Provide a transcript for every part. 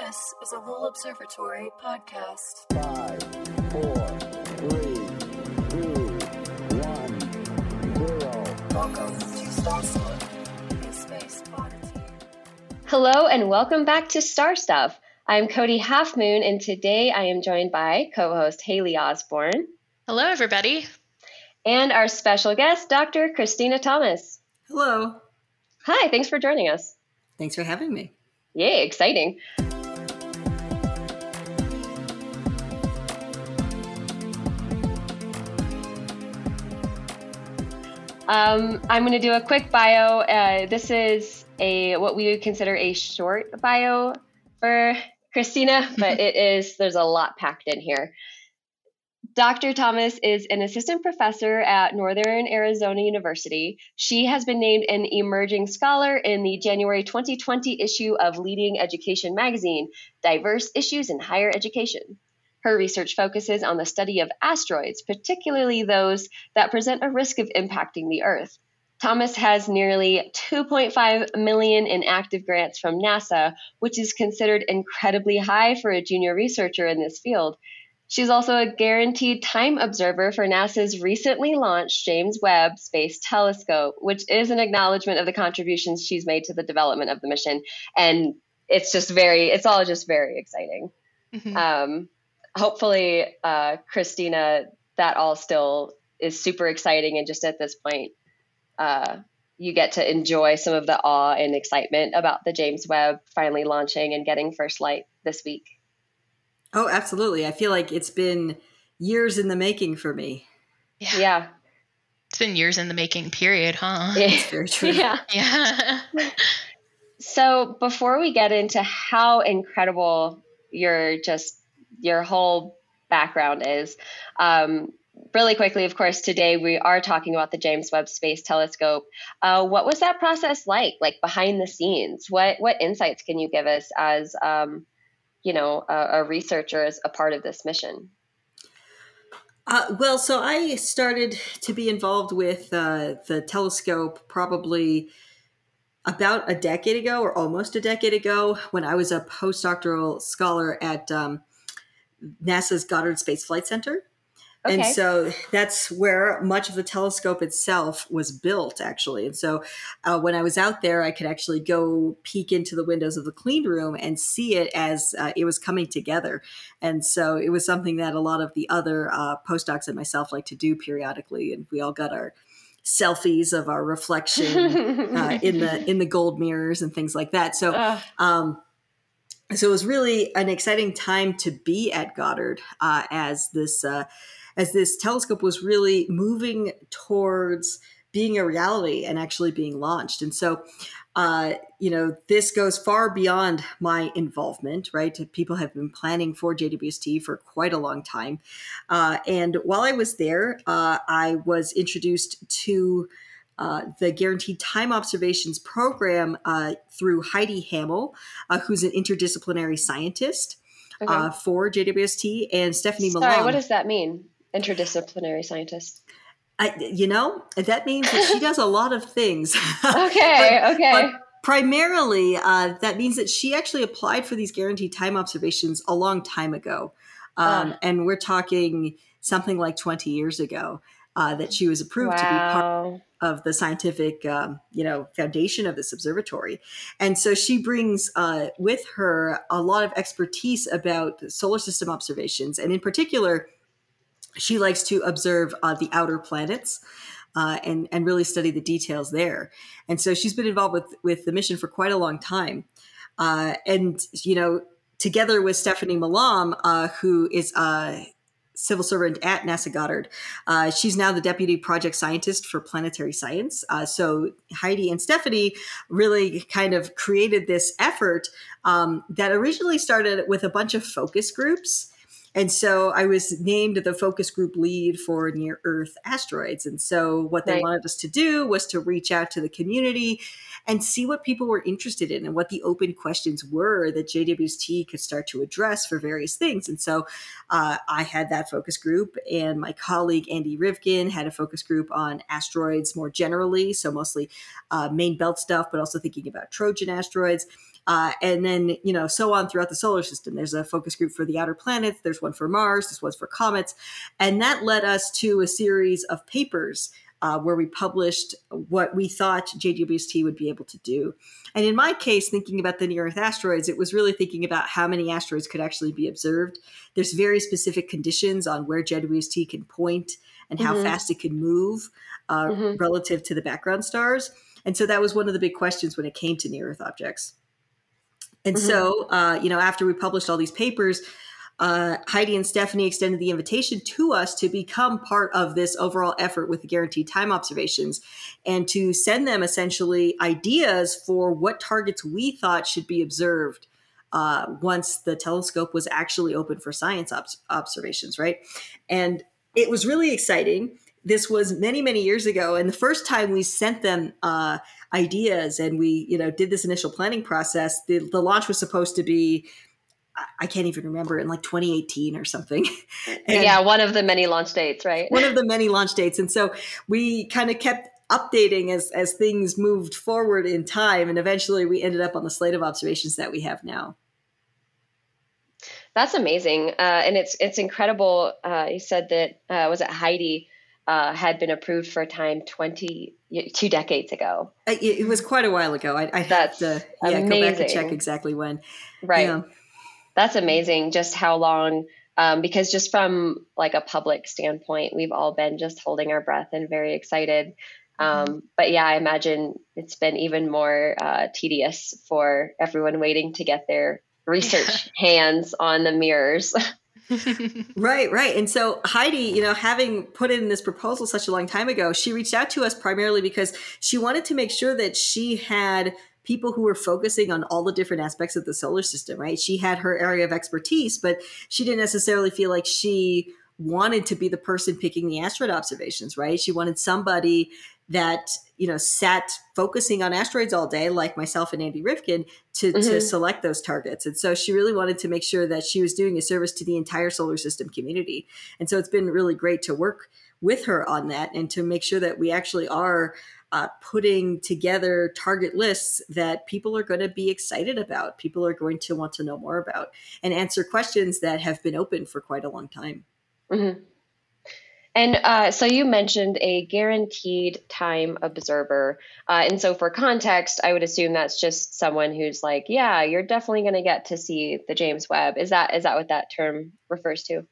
This is a Lowell Observatory podcast. Five, four, three, two, one, zero. Welcome to Star Stuff, a space oddity. Hello and welcome back to Star Stuff. I'm Cody Half Moon, and today I am joined by co host Haley Osborne Hello, everybody. and our special guest, Dr. Cristina Thomas. Hello. Hi, thanks for joining us. Thanks for having me. Yay, exciting. Um, I'm going to do a quick bio. Uh, this is a what we would consider a short bio for Cristina, but it is there's a lot packed in here. Dr. Thomas is an assistant professor at Northern Arizona University. She has been named an emerging scholar in the January 2020 issue of Leading Education magazine, Diverse Issues in Higher Education. Her research focuses on the study of asteroids, particularly those that present a risk of impacting the Earth. Thomas has nearly 2.5 million in active grants from NASA, which is considered incredibly high for a junior researcher in this field. She's also a guaranteed time observer for NASA's recently launched James Webb Space Telescope, which is an acknowledgement of the contributions she's made to the development of the mission. And it's just very, it's all just very exciting. Mhm. Um, hopefully, uh, Cristina, that all still is super exciting. And just at this point, uh, you get to enjoy some of the awe and excitement about the James Webb finally launching and getting first light this week. Oh, absolutely. I feel like it's been years in the making for me. yeah. Yeah. It's been years in the making, period, huh? It's very true. yeah. Yeah. So before we get into how incredible your just your whole background is, um, really quickly, of course, today we are talking about the James Webb Space Telescope. Uh, what was that process like, like behind the scenes? What what insights can you give us as um, you know a, a researcher as a part of this mission? Uh, well, so I started to be involved with uh, the telescope probably about a decade ago or almost a decade ago when I was a postdoctoral scholar at um, NASA's Goddard Space Flight Center. And so that's where much of the telescope itself was built, actually. And so uh, when I was out there, I could actually go peek into the windows of the clean room and see it as uh, it was coming together. And so it was something that a lot of the other uh, postdocs and myself like to do periodically. And we all got our selfies of our reflection uh, in the in the gold mirrors and things like that. So um, so it was really an exciting time to be at Goddard uh, as this uh, as this telescope was really moving towards being a reality and actually being launched. And so, uh, you know, this goes far beyond my involvement. Right, people have been planning for JWST for quite a long time. Uh, and while I was there, uh, I was introduced to uh, the Guaranteed Time Observations program uh, through Heidi Hammel, uh, who's an interdisciplinary scientist Okay. uh, for JWST, and Stefanie Sorry, Milam. what does that mean? Interdisciplinary scientist. I, you know, that means that she does a lot of things. Okay, But- okay. but primarily, uh, that means that she actually applied for these guaranteed time observations a long time ago. Um, Ah. And we're talking something like 20 years ago uh, that she was approved to be part of the scientific, um, you know, foundation of this observatory. And so she brings uh, with her a lot of expertise about solar system observations, and in particular, she likes to observe uh, the outer planets. Uh, and and really study the details there, and so she's been involved with with the mission for quite a long time, uh, and you know together with Stefanie Milam, uh, who is a civil servant at NASA Goddard, uh, she's now the deputy project scientist for planetary science. Uh, so Heidi and Stefanie really kind of created this effort um, that originally started with a bunch of focus groups. And so I was named the focus group lead for near Earth asteroids. And so what they Right. wanted us to do was to reach out to the community and see what people were interested in and what the open questions were that JWST could start to address for various things. And so uh, I had that focus group, and my colleague Andy Rivkin had a focus group on asteroids more generally, so mostly uh, main belt stuff, but also thinking about Trojan asteroids. Uh, and then, you know, so on throughout the solar system. There's a focus group for the outer planets, there's one for Mars, there's one for comets. And that led us to a series of papers uh, where we published what we thought JWST would be able to do. And in my case, thinking about the near Earth asteroids, it was really thinking about how many asteroids could actually be observed. There's very specific conditions on where JWST can point and how Mhm. fast it can move uh, Mhm. relative to the background stars. And so that was one of the big questions when it came to near Earth objects. And so, uh, you know, after we published all these papers, uh, Heidi and Stefanie extended the invitation to us to become part of this overall effort with the guaranteed time observations and to send them essentially ideas for what targets we thought should be observed uh, once the telescope was actually open for science obs- observations, right? And it was really exciting. This was many, many years ago, and the first time we sent them uh, ideas and we, you know, did this initial planning process, the, the launch was supposed to be I- can't even remember in like 2018 or something. Yeah, one of the many launch dates, right? one of the many launch dates. And so we kind of kept updating as as things moved forward in time and eventually we ended up on the slate of observations that we have now. That's amazing, uh, and it's it's incredible. Uh, you said that uh, was it Heidi uh, had been approved for a time twenty two decades ago, It, it was quite a while ago. I, I have That's to yeah, go back and check exactly when. right? Yeah. That's amazing. Just how long? Um, because just from like a public standpoint, we've all been just holding our breath and very excited. Um, but yeah, I imagine it's been even more uh, tedious for everyone waiting to get their research hands on the mirrors. Right, right. And so Heidi, you know, having put in this proposal such a long time ago, she reached out to us primarily because she wanted to make sure that she had people who were focusing on all the different aspects of the solar system, right? She had her area of expertise, but she didn't necessarily feel like she wanted to be the person picking the asteroid observations, right? She wanted somebody that, you know, sat focusing on asteroids all day, like myself and Andy Rivkin, to, to Mhm. select those targets. And so she really wanted to make sure that she was doing a service to the entire solar system community. And so it's been really great to work with her on that and to make sure that we actually are uh, putting together target lists that people are going to be excited about, people are going to want to know more about, and answer questions that have been open for quite a long time. hmm And uh, so you mentioned a guaranteed time observer. Uh, and so for context, I would assume that's just someone who's like, yeah, you're definitely going to get to see the James Webb. Is that is that what that term refers to?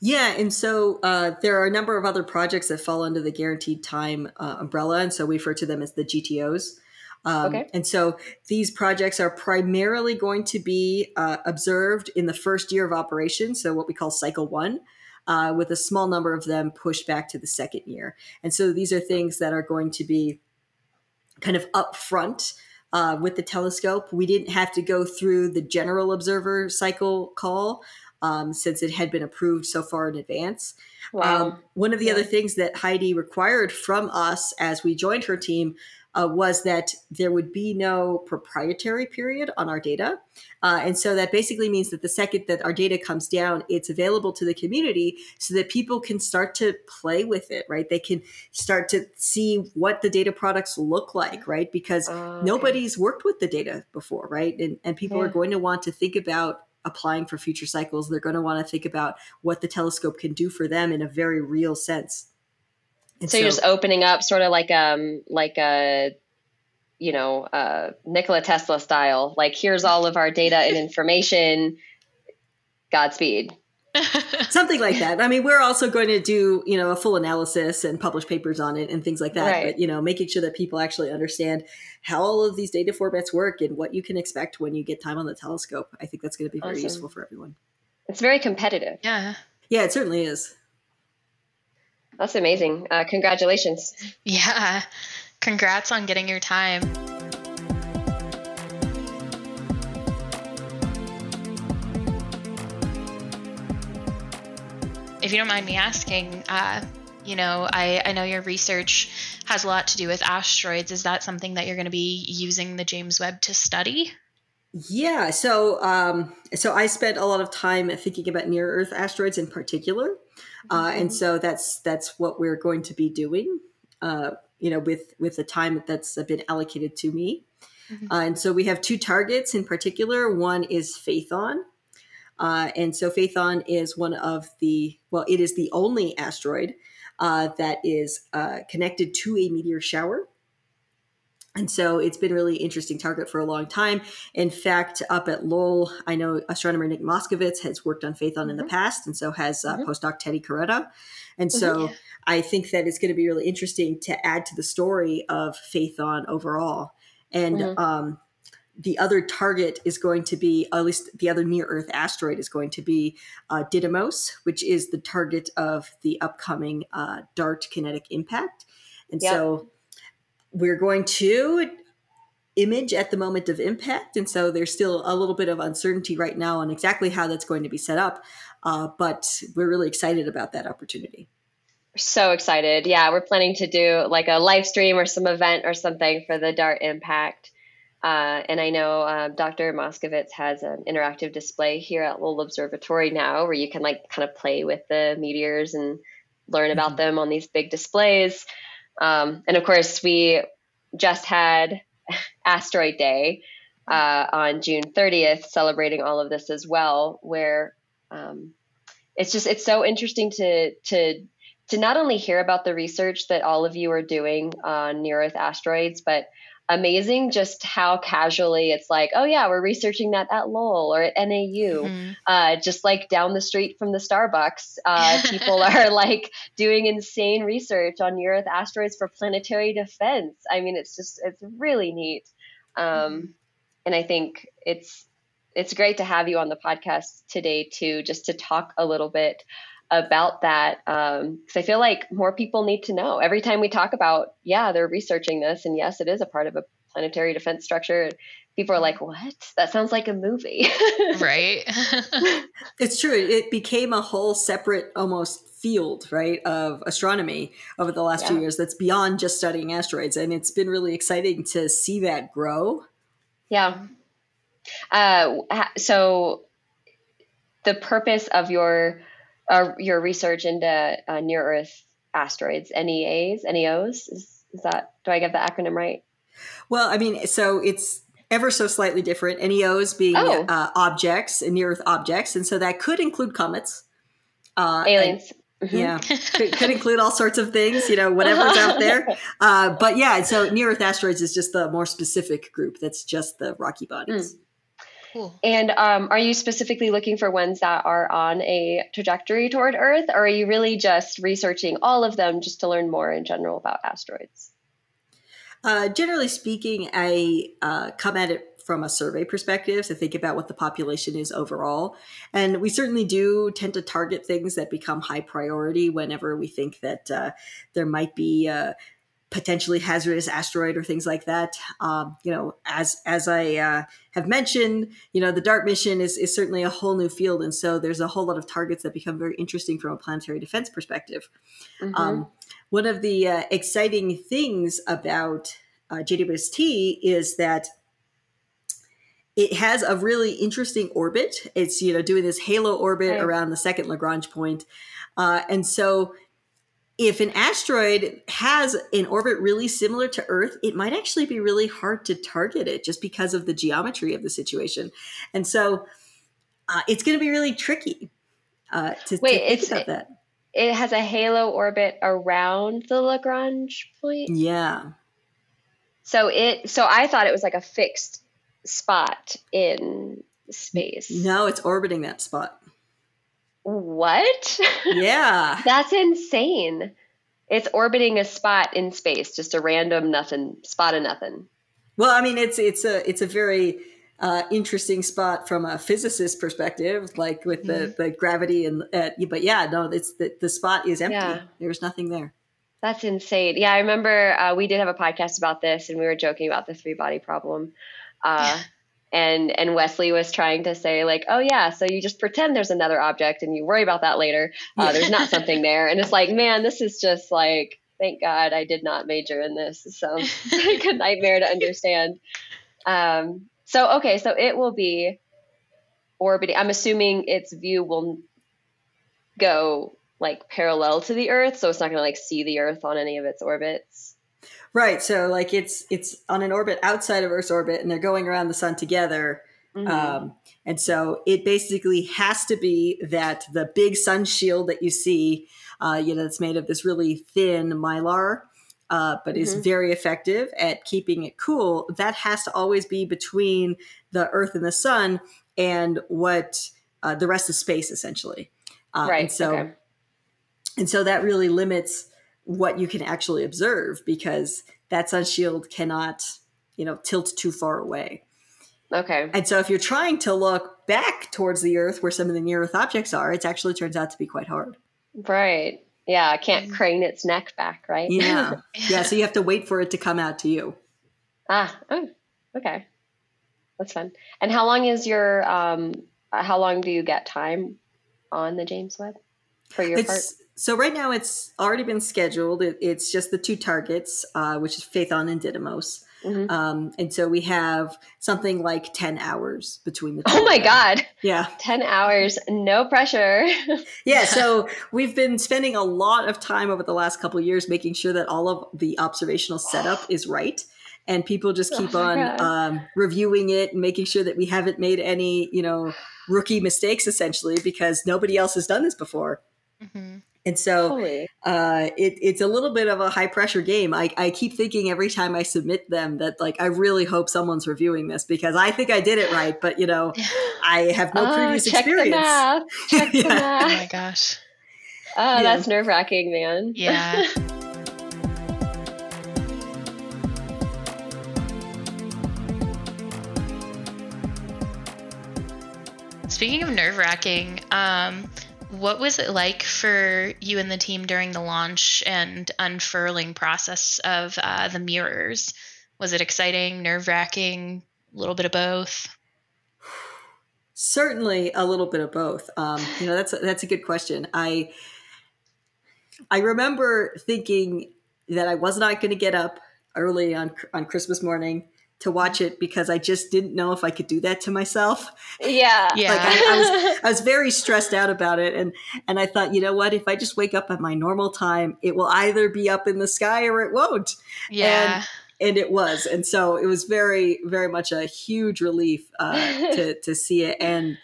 Yeah, and so uh, there are a number of other projects that fall under the guaranteed time uh, umbrella, and so we refer to them as the GTOs. Um, Okay. And so these projects are primarily going to be uh, observed in the first year of operation, so what we call cycle one, uh, with a small number of them pushed back to the second year. And so these are things that are going to be kind of upfront uh, with the telescope. We didn't have to go through the general observer cycle call um, since it had been approved so far in advance. Wow. Um, one of the Yeah. other things that Heidi required from us as we joined her team uh, was that there would be no proprietary period on our data. Uh, and so that basically means that the second that our data comes down, it's available to the community so that people can start to play with it, right? They can start to see what the data products look like, right? Because Oh, okay. nobody's worked with the data before, right? And, and people are going to want to think about applying for future cycles. They're going to want to think about what the telescope can do for them in a very real sense. And so, you're just opening up sort of like um like a you know uh Nikola Tesla style like here's all of our data and information Godspeed something like that. I mean, we're also going to do, you know, a full analysis and publish papers on it and things like that. Right. But, you know, making sure that people actually understand how all of these data formats work and what you can expect when you get time on the telescope. I think that's going to be very Awesome. useful for everyone. it's very competitive yeah. Yeah, it certainly is. that's amazing uh congratulations Yeah. Congrats on getting your time. If you don't mind me asking, uh, you know, I, I know your research has a lot to do with asteroids. Is that something that you're going to be using the James Webb to study? Yeah, so um, so I spent a lot of time thinking about near Earth asteroids in particular, uh, and so that's that's what we're going to be doing. Uh, you know, with with the time that's been allocated to me. Mhm. Uh, and so we have two targets in particular. One is Phaethon. Uh, and so Phaethon is one of the, well, it is the only asteroid uh, that is uh, connected to a meteor shower. And so it's been a really interesting target for a long time. In fact, up at Lowell, I know astronomer Nick Moskovitz has worked on Phaethon in the Mhm. past, and so has uh, Mhm. postdoc Teddy Kareta. And so Yeah. I think that it's going to be really interesting to add to the story of Phaethon overall. And Mhm. um, the other target is going to be, at least the other near Earth asteroid is going to be uh, Didymos, which is the target of the upcoming uh, DART kinetic impact. And Yep. so we're going to image at the moment of impact. And so there's still a little bit of uncertainty right now on exactly how that's going to be set up. Uh, but we're really excited about that opportunity. So excited. Yeah, we're planning to do like a live stream or some event or something for the DART impact. Uh, and I know uh, Dr. Moskovitz has an interactive display here at Lowell Observatory now where you can like kind of play with the meteors and learn about Mhm. them on these big displays. Um, and of course, we just had Asteroid Day uh, on June 30th, celebrating all of this as well, where um, it's just it's so interesting to to to not only hear about the research that all of you are doing on near Earth asteroids, but amazing just how casually it's like, oh yeah, we're researching that at Lowell or at NAU, Mhm. uh, just like down the street from the Starbucks. Uh, people are like doing insane research on near Earth asteroids for planetary defense. I mean, it's just it's really neat, um, and I think it's it's great to have you on the podcast today too, just to talk a little bit about that because I feel like more people need to know. Every time we talk about, yeah, they're researching this, and yes, it is a part of a planetary defense structure. People are like, "What? That sounds like a movie." right. It's true. It became a whole separate, almost field, right, of astronomy over the last few years that's beyond just studying asteroids. And it's been really exciting to see that grow. Yeah. Uh, so the purpose of your uh, your research into uh, near Earth asteroids, NEAs, NEOs, is, is that do I get the acronym right? Well, I mean, so it's ever so slightly different. NEOs being Oh. uh, objects, near Earth objects. And so that could include comets. Uh, and- Aliens. Mhm. yeah, could, could include all sorts of things, you know, whatever's out there. Uh, but yeah, so near Earth asteroids is just the more specific group. That's just the rocky bodies. Cool. And um, are you specifically looking for ones that are on a trajectory toward Earth, or are you really just researching all of them just to learn more in general about asteroids? Uh, generally speaking, I uh, come at it from a survey perspective to think about what the population is overall. And we certainly do tend to target things that become high priority whenever we think that uh, there might be a potentially hazardous asteroid or things like that. Um, you know, as as I uh, have mentioned, you know, the DART mission is, is certainly a whole new field. And so there's a whole lot of targets that become very interesting from a planetary defense perspective. Mhm. Um, one of the uh, exciting things about uh, JWST is that it has a really interesting orbit. It's you know doing this halo orbit Right. around the second Lagrange point, uh, and so if an asteroid has an orbit really similar to Earth, it might actually be really hard to target it just because of the geometry of the situation, and so uh, it's going to be really tricky uh, to, to Wait, think it's- about that. it has a halo orbit around the Lagrange point. Yeah. So it so I thought it was like a fixed spot in space. No, it's orbiting that spot. What? Yeah. That's insane. It's orbiting a spot in space, just a random nothing spot of nothing. well, I mean, it's it's a it's a very uh, interesting spot from a physicist perspective, like with the, the gravity and uh, but yeah, no, it's the the spot is empty. Yeah. There's nothing there. That's insane. Yeah, I remember uh, we did have a podcast about this, and we were joking about the three body problem. Uh, and and Wesley was trying to say like, oh yeah, so you just pretend there's another object, and you worry about that later. Uh, there's not something there, and it's like, man, this is just like, thank God I did not major in this. It sounds like a nightmare to understand. Um, so okay, so it will be orbiting. I'm assuming its view will go like parallel to the Earth, so it's not going to like see the Earth on any of its orbits. Right. So like it's it's on an orbit outside of Earth's orbit, and they're going around the sun together. Mhm. Um, and so it basically has to be that the big sun shield that you see, uh, you know, it's made of this really thin mylar, uh, but is Mhm. very effective at keeping it cool. That has to always be between the Earth and the sun and what uh, the rest of space, essentially. Uh, right. And so, okay. and so that really limits what you can actually observe because that sun shield cannot, you know, tilt too far away. Okay. And so if you're trying to look back towards the Earth where some of the near Earth objects are, it actually turns out to be quite hard. Right. Yeah. It can't crane its neck back, right? Yeah. yeah. So you have to wait for it to come out to you. ah. Oh. Okay. That's fun. And how long is your um? uh, How long do you get time on the James Webb for your part? It's, so right now it's already been scheduled. It, it's just the two targets, uh, which is Phaethon and Didymos. Mhm. Um, and so we have something like 10 hours between the two. Oh my. God. Yeah. 10 hours, no pressure. Yeah, so we've been spending a lot of time over the last couple of years making sure that all of the observational setup is right. And people just keep Oh on um, reviewing it and making sure that we haven't made any, you know, rookie mistakes essentially because nobody else has done this before. Mhm. And so uh, it, it's a little bit of a high pressure game. I, I keep thinking every time I submit them that like I really hope someone's reviewing this because I think I did it right, but you know I have no Oh, previous check experience. the math. Check the Yeah. Oh my gosh. Oh, Yeah. that's nerve wracking, man. Yeah. Speaking of nerve wracking, um, what was it like for you and the team during the launch and unfurling process of uh, the mirrors? Was it exciting, nerve wracking, a little bit of both? Certainly, a little bit of both. Um, you know, that's that's a good question. I I remember thinking that I was not going to get up early on on Christmas morning to watch it because I just didn't know if I could do that to myself. Yeah. Yeah. Like I, I was I was very stressed out about it, and and I thought, you know what? If I just wake up at my normal time, it will either be up in the sky or it won't. Yeah. and it was and so it was very very much a huge relief uh, to to see it and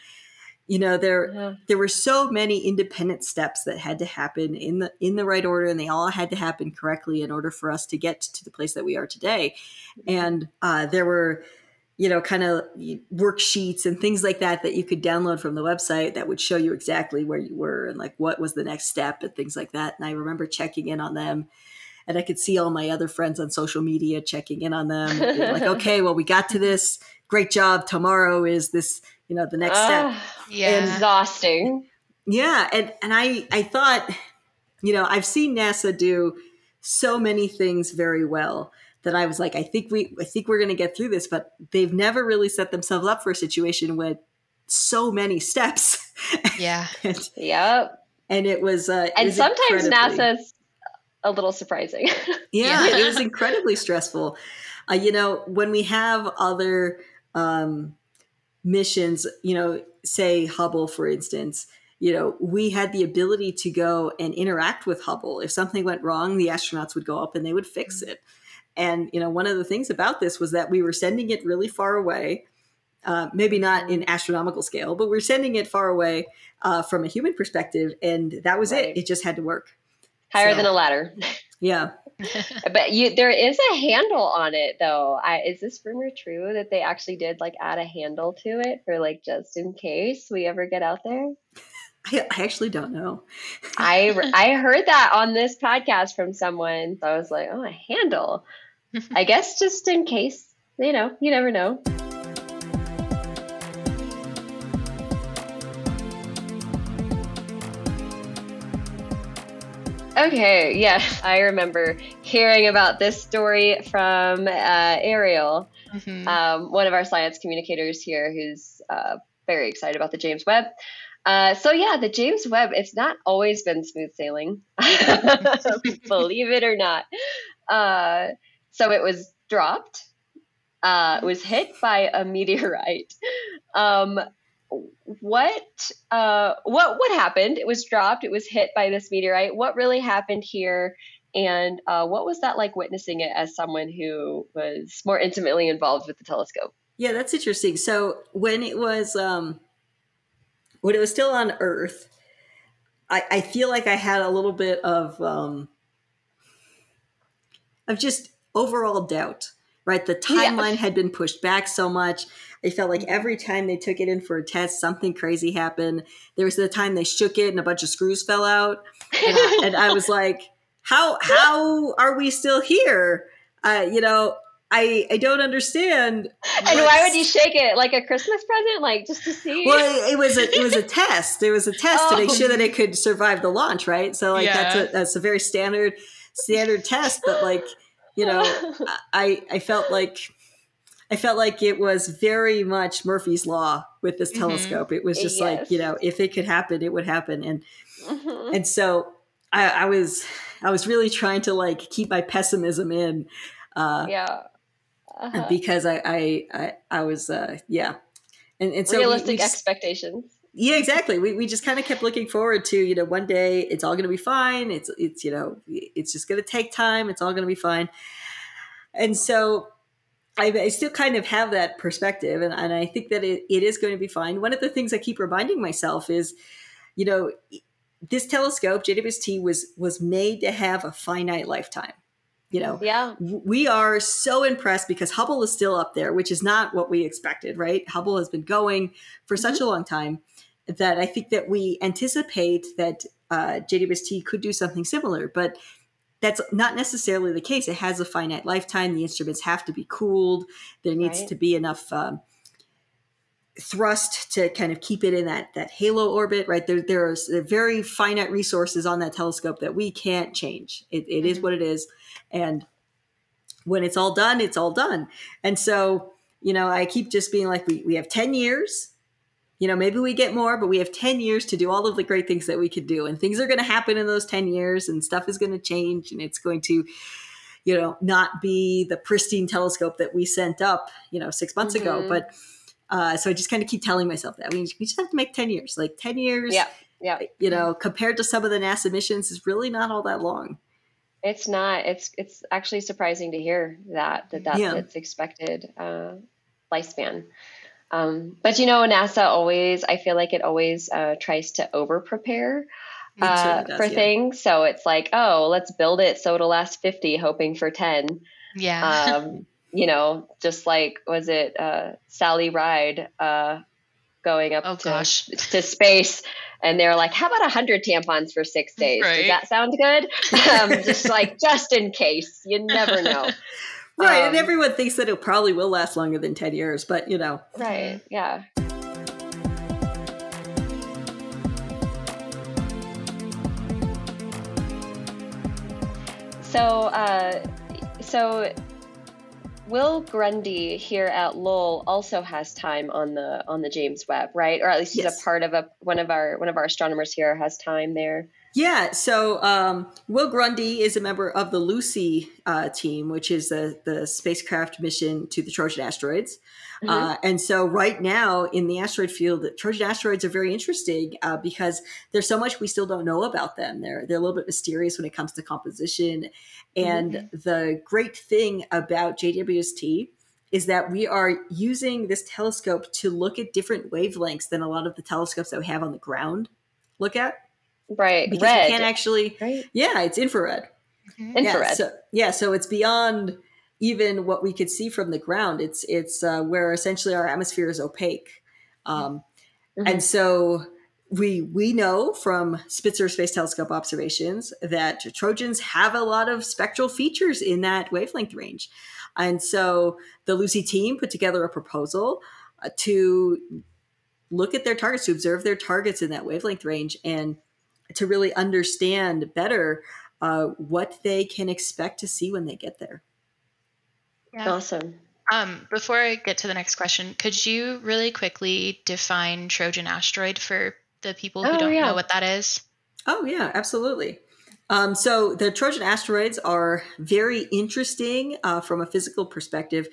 you know there Yeah. there were so many independent steps that had to happen in the in the right order and they all had to happen correctly in order for us to get to the place that we are today and uh, there were you know kind of worksheets and things like that that you could download from the website that would show you exactly where you were and like what was the next step and things like that and i remember checking in on them and I could see all my other friends on social media checking in on them. Like, okay, well, we got to this. Great job. Tomorrow is this, you know, the next step. Ah, Yeah. Exhausting. Yeah, and and I I thought, you know, I've seen NASA do so many things very well that I was like, I think we I think we're going to get through this, but they've never really set themselves up for a situation with so many steps. yeah. and, Yep. and it was uh, And was sometimes NASA's a little surprising. Yeah, Yeah. it was incredibly stressful. Uh, you know, when we have other um, missions, you know, say Hubble, for instance, you know, we had the ability to go and interact with Hubble. If something went wrong, the astronauts would go up and they would fix it. And, you know, one of the things about this was that we were sending it really far away. Uh, maybe not in astronomical scale, but we're sending it far away uh, from a human perspective, and that was Right. it. It just had to work. Higher So- than a ladder. Yeah, But you, there is a handle on it, though. I, is this rumor true that they actually did like add a handle to it for like just in case we ever get out there? I, I actually don't know. I I heard that on this podcast from someone. So I was like, oh, a handle. I guess just in case, you know, you never know. Okay, yeah, I remember hearing about this story from uh, Ariel, Mhm. um, one of our science communicators here who's uh, very excited about the James Webb. Uh, so yeah, the James Webb, it's not always been smooth sailing, believe it or not. Uh, so it was dropped. Uh, it was hit by a meteorite. Um, what uh, what what happened? It was dropped. It was hit by this meteorite. What really happened here? And uh, what was that like witnessing it as someone who was more intimately involved with the telescope? Yeah, that's interesting. So when it was um, when it was still on Earth, I, I feel like I had a little bit of um, of just overall doubt. Right, the timeline had been pushed back so much. I felt like every time they took it in for a test, something crazy happened. There was the time they shook it and a bunch of screws fell out, and I, and I was like, "How how are we still here?" Uh, you know, I I don't understand. And why would you shake it like a Christmas present, like just to see? Well, it, it was a it was a test. It was a test to make Oh. sure that it could survive the launch, right? So like that's a that's a very standard standard test. But like you know, I I felt like I felt like it was very much Murphy's law with this Mhm. telescope. It was just like you know, if it could happen, it would happen, and Mhm. and so I, I was I was really trying to like keep my pessimism in. Uh, yeah. Uh-huh. Because I, I, I, I was, uh, yeah. And, and so we- Realistic we just- expectations. yeah, exactly. We, we just kind of kept looking forward to, you know, one day it's all going to be fine. It's, it's, you know, it's just going to take time. It's all going to be fine. And so I, I still kind of have that perspective. And, and I think that it, it is going to be fine. One of the things I keep reminding myself is, you know, this telescope, JWST, was, was made to have a finite lifetime. You know, Yeah. we are so impressed because Hubble is still up there, which is not what we expected, right? Hubble has been going for such a long time that I think that we anticipate that uh, JWST could do something similar, but that's not necessarily the case. It has a finite lifetime. The instruments have to be cooled. There needs Right. to be enough um, thrust to kind of keep it in that that halo orbit, right? There, there are very finite resources on that telescope that we can't change. It, it is Mhm. what it is, and when it's all done, it's all done. And so, you know, I keep just being like, we, we have 10 years. You know, maybe we get more, but we have 10 years to do all of the great things that we could do. And things are going to happen in those 10 years, and stuff is going to change, and it's going to, you know, not be the pristine telescope that we sent up, you know, six months ago. Mhm. But uh, so I just kind of keep telling myself that we, we just have to make 10 years. Like 10 years, Yeah. Yeah. you know, compared to some of the NASA missions is really not all that long. It's not. It's it's actually surprising to hear that that that's Yeah. its expected uh, lifespan. Um, but you know, NASA always. I feel like it always uh, tries to over prepare uh, does, for yeah. things. So it's like, oh, let's build it so it'll last fifty, hoping for ten. Yeah. Um, you know, just like was it uh, Sally Ride uh, going up Oh, to, gosh. to space, and they're like, "How about hundred tampons for six days? Right. Does that sound good?" um, just like just in case, you never know. Right. and Um, everyone thinks that it probably will last longer than 10 years, but you know, Right? Yeah. So, uh, so Will Grundy here at Lowell also has time on the on the James Webb, right? Or at least he's Yes. a part of a one of our one of our astronomers here has time there. Yeah, so um, Will Grundy is a member of the Lucy uh, team, which is the, the spacecraft mission to the Trojan asteroids. Mm-hmm. Uh, and so, right now in the asteroid field, the Trojan asteroids are very interesting uh, because there's so much we still don't know about them. They're they're a little bit mysterious when it comes to composition. And the great thing about JWST is that we are using this telescope to look at different wavelengths than a lot of the telescopes that we have on the ground look at right, because red, we can't actually right, yeah it's infrared. Mhm. infrared. yeah so, yeah so it's beyond even what we could see from the ground. It's it's uh, where essentially our atmosphere is opaque. Um, Mhm. and so we we know from Spitzer Space Telescope observations that Trojans have a lot of spectral features in that wavelength range, and so the Lucy team put together a proposal uh, to look at their targets, to observe their targets in that wavelength range, and to really understand better uh, what they can expect to see when they get there. Yeah. awesome. Um, before I get to the next question, could you really quickly define Trojan asteroid for the people who Oh, don't yeah. know what that is? Oh, yeah, absolutely. Um, so the Trojan asteroids are very interesting uh, from a physical perspective.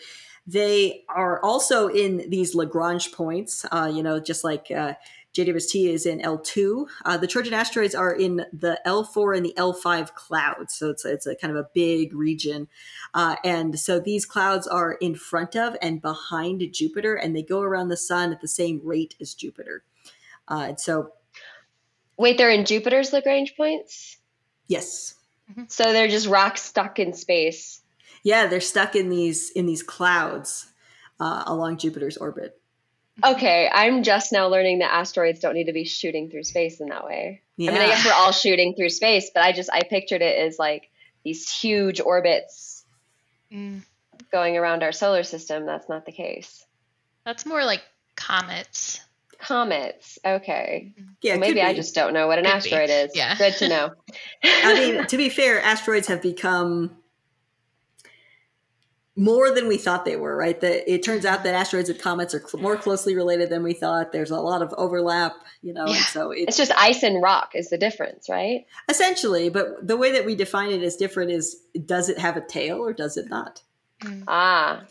they are also in these Lagrange points, uh, you know, just like uh, JWST is in L2. Uh, the Trojan asteroids are in the L4 and the L5 clouds. So it's, it's a kind of a big region. Uh, and so these clouds are in front of and behind Jupiter, and they go around the sun at the same rate as Jupiter. Uh, and so, Wait, they're in Jupiter's Lagrange points? yes. So they're just rocks stuck in space. Yeah, they're stuck in these in these clouds uh, along Jupiter's orbit. Okay, I'm just now learning that asteroids don't need to be shooting through space in that way. Yeah. I mean, I guess we're all shooting through space, but I just I pictured it as like these huge orbits Mm, going around our solar system. That's not the case. that's more like comets. Comets. Okay. yeah, it Maybe I just don't know what an Could be. asteroid is. Yeah. Good to know. I mean, to be fair, asteroids have become more than we thought they were. Right? That it turns out that asteroids and comets are cl- more closely related than we thought. There's a lot of overlap, you know, and so it's it's just ice and rock is the difference, right? essentially. But the way that we define it as different is: does it have a tail or does it not? Mm. Ah.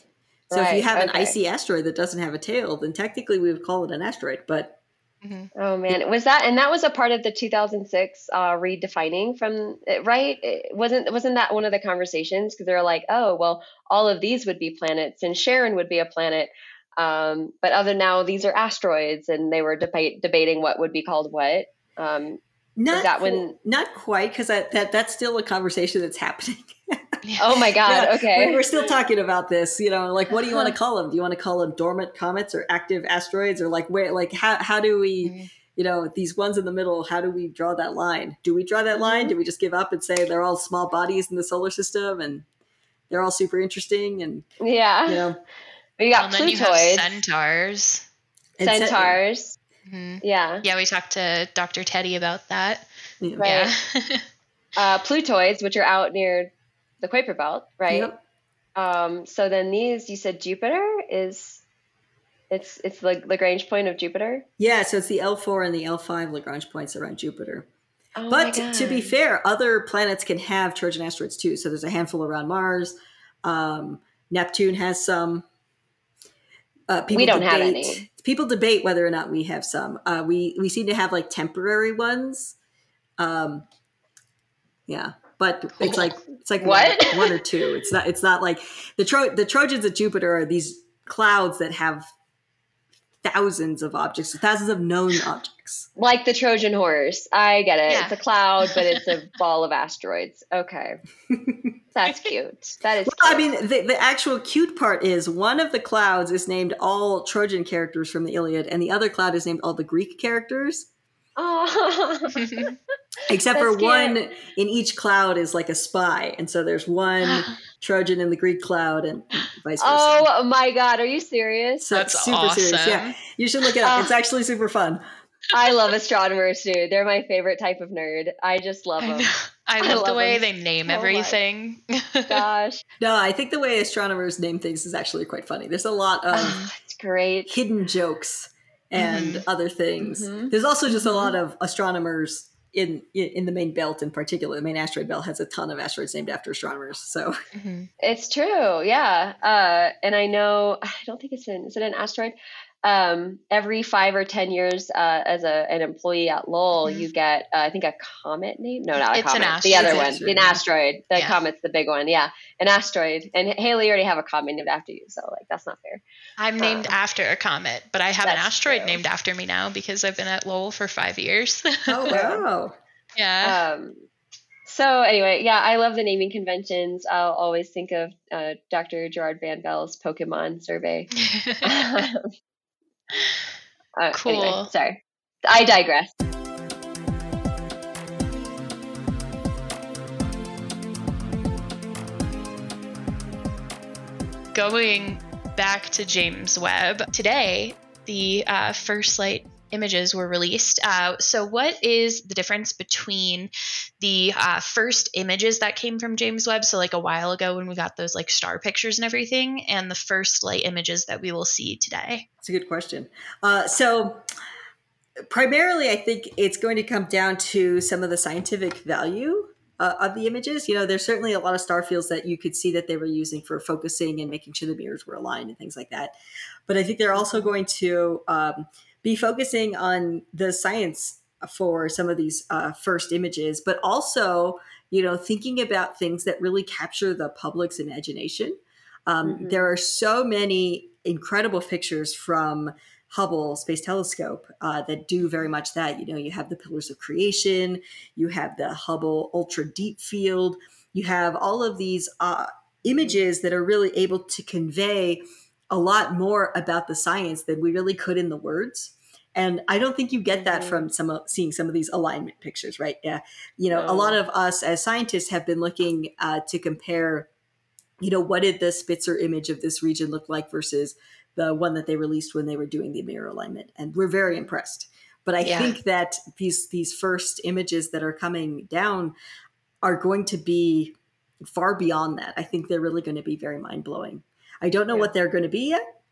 So if you right, have an icy asteroid that doesn't have a tail, then technically we would call it an asteroid. But Mhm. Oh man, was that and that was a part of the 2006 uh, redefining from right? It wasn't wasn't that one of the conversations because they're like, oh well, all of these would be planets and Charon would be a planet, um, but other now these are asteroids, and they were debate, debating what would be called what. Um, not that when- not quite because that, that that's still a conversation that's happening. oh my god, Yeah, okay, we- We're still talking about this. You know, like what do you want to call them? Do you want to call them dormant comets or active asteroids, or like where, like how how do we, Mhm. you know, these ones in the middle? How do we draw that line? Do we draw that line? Do we just give up and say they're all small bodies in the solar system and they're all super interesting and yeah. you know we got and then you have Plutoids, centaurs. and se- centaurs. Mhm. Yeah, Yeah, we talked to Dr. Teddy about that. Yeah. Right. Yeah. uh, Plutoids, which are out near the Kuiper Belt, right? Yep. Um, so then these, you said Jupiter is, it's it's the Lagrange point of Jupiter. Yeah, so it's the L4 and the L5 Lagrange points around Jupiter. Oh But to be fair, other planets can have Trojan asteroids too. So there's a handful around Mars. Um, Neptune has some. Uh, people We don't have debate, any. People debate whether or not we have some. Uh, we we seem to have like temporary ones. Um, yeah, but it's like it's like What? One, one or two. It's not. It's not like the Tro- the Trojans at Jupiter are these clouds that have thousands of objects, thousands of known objects. like the Trojan horse, I get it. Yeah. It's a cloud, but it's a ball of asteroids. Okay, that's cute. That is. Well, I mean, the, the actual cute part is one of the clouds is named all Trojan characters from the Iliad, and the other cloud is named all the Greek characters. Oh, Except for That's cute. one in each cloud is like a spy, and so there's one Trojan in the Greek cloud, and vice versa. oh my God, are you serious? so That's it's super serious. Yeah, you should look it up. Ah. it's actually super fun. I love astronomers, dude. They're my favorite type of nerd. I just love them. know. I I love the way them they name so much. everything. Gosh, No, I think the way astronomers name things is actually quite funny. There's a lot of oh, it's great. hidden jokes and Mhm. other things. Mhm. There's also just a lot of astronomers in in the main belt in particular. The main asteroid belt has a ton of asteroids named after astronomers. So Mhm. It's true, yeah. Uh, and I know I don't think it's an is it an asteroid. Um, every five or ten years, uh, as a an employee at Lowell, Mhm. you get uh, I think a comet name. No, not a It's an comet. the other It's an one, asteroid, an asteroid. The Yeah. comet's the big one. Yeah, an asteroid. And Haley already have a comet named after you, so like that's not fair. I'm named Uh, after a comet, but I have an asteroid true. named after me now because I've been at Lowell for five years. oh wow. yeah. Um, so anyway, yeah, I love the naming conventions. I'll always think of uh, Dr. Gerard Van Belle's Pokemon survey. Uh, anyway, Cool. sorry, I digress. Going back to James Webb, today the uh, first light images were released. Uh, so, what is the difference between the uh, first images that came from James Webb, so like a while ago when we got those like star pictures and everything, and the first light images that we will see today? It's a good question. Uh, so, primarily, I think it's going to come down to some of the scientific value uh, of the images. You know, there's certainly a lot of star fields that you could see that they were using for focusing and making sure the mirrors were aligned and things like that. But I think they're also going to um, be focusing on the science for some of these uh, first images, but also, you know, thinking about things that really capture the public's imagination. Um, Mhm. There are so many incredible pictures from Hubble Space Telescope uh, that do very much that. You know, you have the pillars of creation, you have the Hubble Ultra Deep Field, you have all of these uh, images that are really able to convey a lot more about the science than we really could in the words. And I don't think you get that Mhm. from some of, seeing some of these alignment pictures, right? Yeah, you know, a lot of us as scientists have been looking uh, to compare you know, what did the Spitzer image of this region look like versus the one that they released when they were doing the mirror alignment? And we're very impressed. But I Yeah. think that these these first images that are coming down are going to be far beyond that. I think they're really going to be very mind blowing. I don't know Yeah. what they're going to be yet.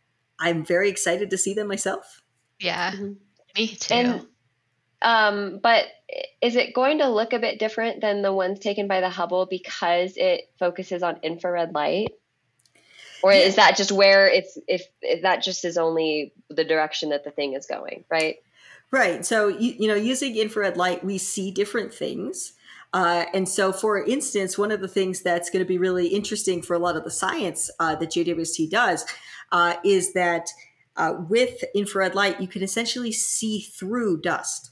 I'm very excited to see them myself. Yeah, Mhm. me too. And um, but is it going to look a bit different than the ones taken by the Hubble because it focuses on infrared light? Or Yeah. is that just where it's if, if that just is only the direction that the thing is going, right? Right. So, you, you know, using infrared light, we see different things. Uh, and so, for instance, one of the things that's going to be really interesting for a lot of the science uh, that JWST does uh, is that uh, with infrared light, you can essentially see through dust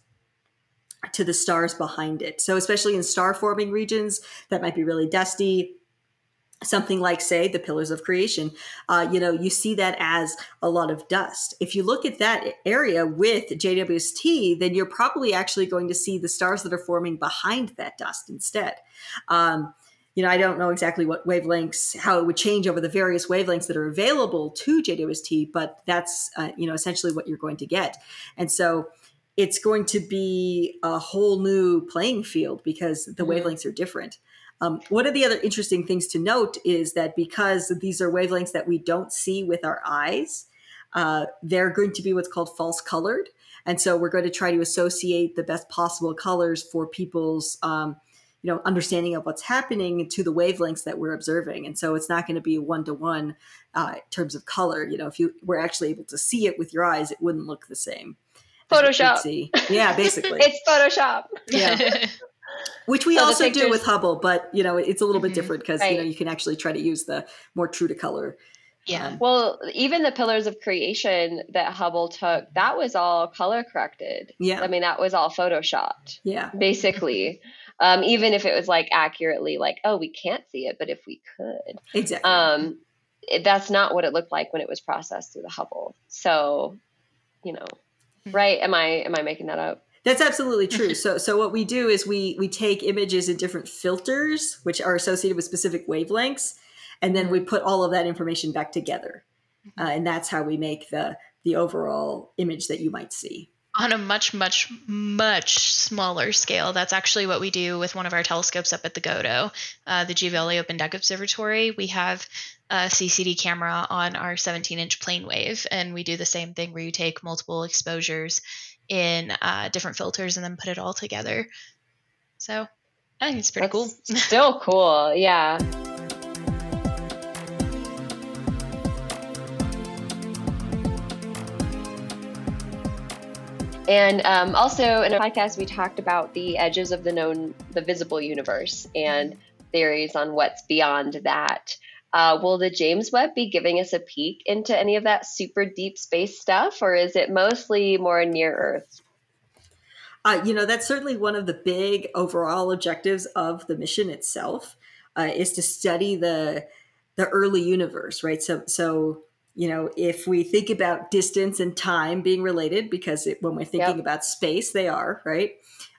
to the stars behind it. So, especially in star forming regions that might be really dusty, something like, say, the pillars of creation, uh, you know, you see that as a lot of dust. If you look at that area with JWST, then you're probably actually going to see the stars that are forming behind that dust instead. Um, you know, I don't know exactly what wavelengths, how it would change over the various wavelengths that are available to JWST, but that's, uh, you know, essentially what you're going to get. And so it's going to be a whole new playing field because the Mhm. wavelengths are different. Um, one of the other interesting things to note is that because these are wavelengths that we don't see with our eyes, uh, they're going to be what's called false colored. And so we're going to try to associate the best possible colors for people's, um, you know, understanding of what's happening to the wavelengths that we're observing. And so it's not going to be one to one in terms of color. You know, if you were actually able to see it with your eyes, it wouldn't look the same. Photoshop. see. Yeah, basically. It's Photoshop. Yeah. which we So also do with Hubble, but you know it's a little bit Mhm. different because you know you can actually try to use the more true to color. yeah. Um, Well, even the pillars of creation that Hubble took, that was all color corrected. Yeah. I mean, that was all photoshopped, yeah, basically. Um, even if it was like accurately, like, oh, we can't see it, but if we could, exactly. um, it, that's not what it looked like when it was processed through the Hubble. So, you know, right? Am I am I making that up? That's absolutely true. so so what we do is we we take images in different filters which are associated with specific wavelengths, and then we put all of that information back together, uh, and that's how we make the the overall image that you might see. On a much much much smaller scale. That's actually what we do with one of our telescopes up at the godo uh, the Giovale open deck observatory. We have a ccd camera on our 17 inch PlaneWave and we do the same thing where you take multiple exposures in uh, different filters and then put it all together. So i think it's pretty cool. Still cool, yeah. And um, also in a podcast, we talked about the edges of the known, the visible universe, and theories on what's beyond that. Uh, will the James Webb be giving us a peek into any of that super deep space stuff, or is it mostly more near Earth? Uh, you know, that's certainly one of the big overall objectives of the mission itself uh, is to study the the early universe, right? So, so you know, if we think about distance and time being related, because it, when we're thinking Yep. about space, they are right.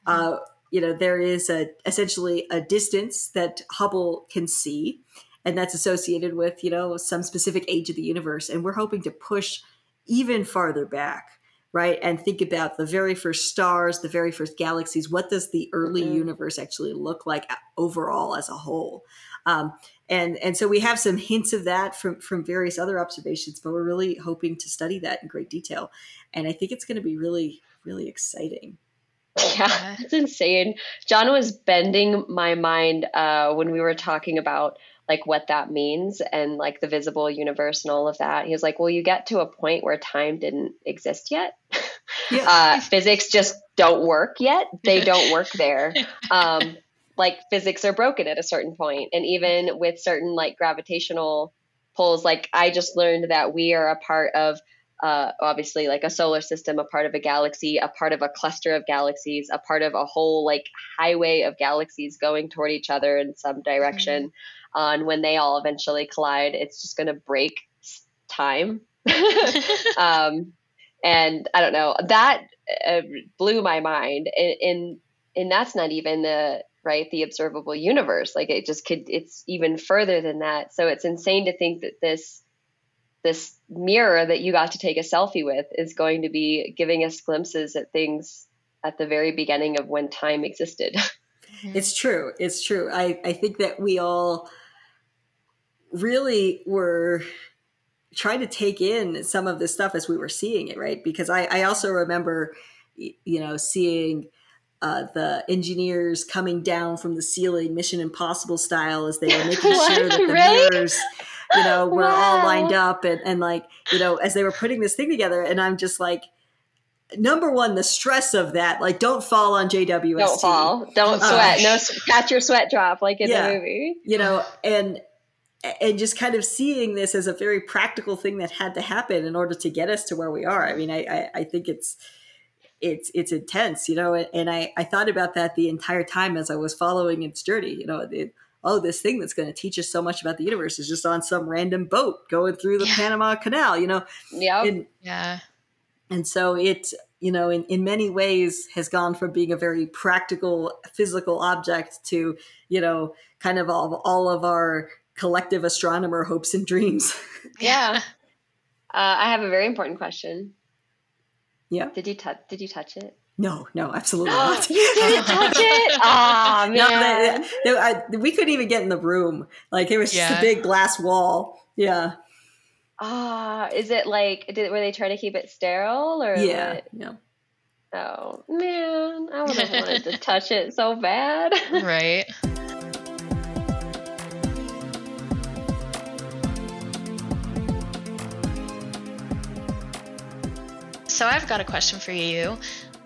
Uh, you know, there is a essentially a distance that Hubble can see, and that's associated with you know some specific age of the universe, and we're hoping to push even farther back right and think about the very first stars the very first galaxies what does the early Mhm. universe actually look like overall as a whole um, and and so we have some hints of that from from various other observations but we're really hoping to study that in great detail and i think it's going to be really really exciting Yeah, it's insane. John was bending my mind uh, when we were talking about like what that means and like the visible universe and all of that. He was like, "Well, you get to a point where time didn't exist yet. Yeah. uh, physics just don't work yet. They don't work there. Um, like physics are broken at a certain point, and even with certain like gravitational pulls, like I just learned that we are a part of." Uh, obviously, like a solar system, a part of a galaxy, a part of a cluster of galaxies, a part of a whole like highway of galaxies going toward each other in some direction. And when they all eventually collide, it's just going to break time. um, and I don't know that uh, blew my mind, and, and and that's not even the right the observable universe. Like it just could, it's even further than that. So it's insane to think that this this mirror that you got to take a selfie with is going to be giving us glimpses at things at the very beginning of when time existed. Mm-hmm. It's true. It's true. I, I think that we all really were trying to take in some of this stuff as we were seeing it, right? Because I, I also remember, you know, seeing uh, the engineers coming down from the ceiling, Mission Impossible style, as they were making sure that the Right? mirrors, you know, were all lined up and, and like, you know, as they were putting this thing together. And I'm just like, number one, the stress of that, like, don't fall on JWST don't fall, don't Oh, sweat, gosh. no catch your sweat drop like in Yeah. the movie. you know and and just kind of seeing this as a very practical thing that had to happen in order to get us to where we are i mean i i, I think it's it's it's intense you know and i i thought about that the entire time as i was following its journey you know it, oh this thing that's going to teach us so much about the universe is just on some random boat going through the Yeah. panama canal you know Yep. and Yeah. and so it you know in, in many ways has gone from being a very practical physical object to you know kind of all, all of our collective astronomer hopes and dreams Yeah. Uh, I have a very important question. Yeah Did you touch? Did you touch it? no no absolutely not you didn't touch it. Ah No, man. that- that- I- we couldn't even get in the room like it was just a big glass wall yeah Ah, is it like? Did were they trying to keep it sterile or? yeah what? yeah Oh man, I would have wanted to touch it so bad. Right. So I've got a question for you.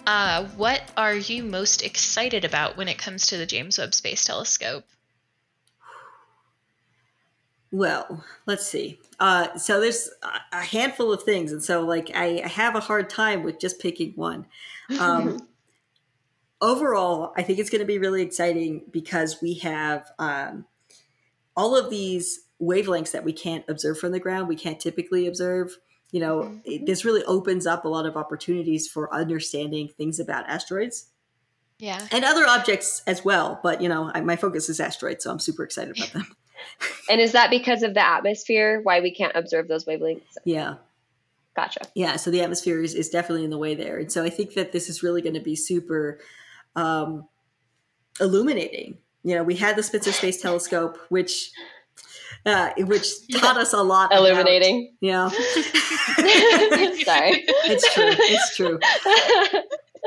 Uh, what are you most excited about when it comes to the James Webb Space Telescope? Well, let's see. Uh, so there's a- handful of things, and so like I I have a hard time with just picking one. Um, overall, I think it's going to be really exciting because we have um, all of these wavelengths that we can't observe from the ground. We can't typically observe. You know, it, this really opens up a lot of opportunities for understanding things about asteroids Yeah. and other objects as well. But you know, I, my focus is asteroids, so I'm super excited about them. and is that because of the atmosphere? Why we can't observe those wavelengths? Yeah. Gotcha. yeah so the atmosphere is, is definitely in the way there and so i think that this is really going to be super um, illuminating you know we had the spitzer space telescope which uh, which taught us a lot about- Illuminating. yeah Sorry. it's true it's true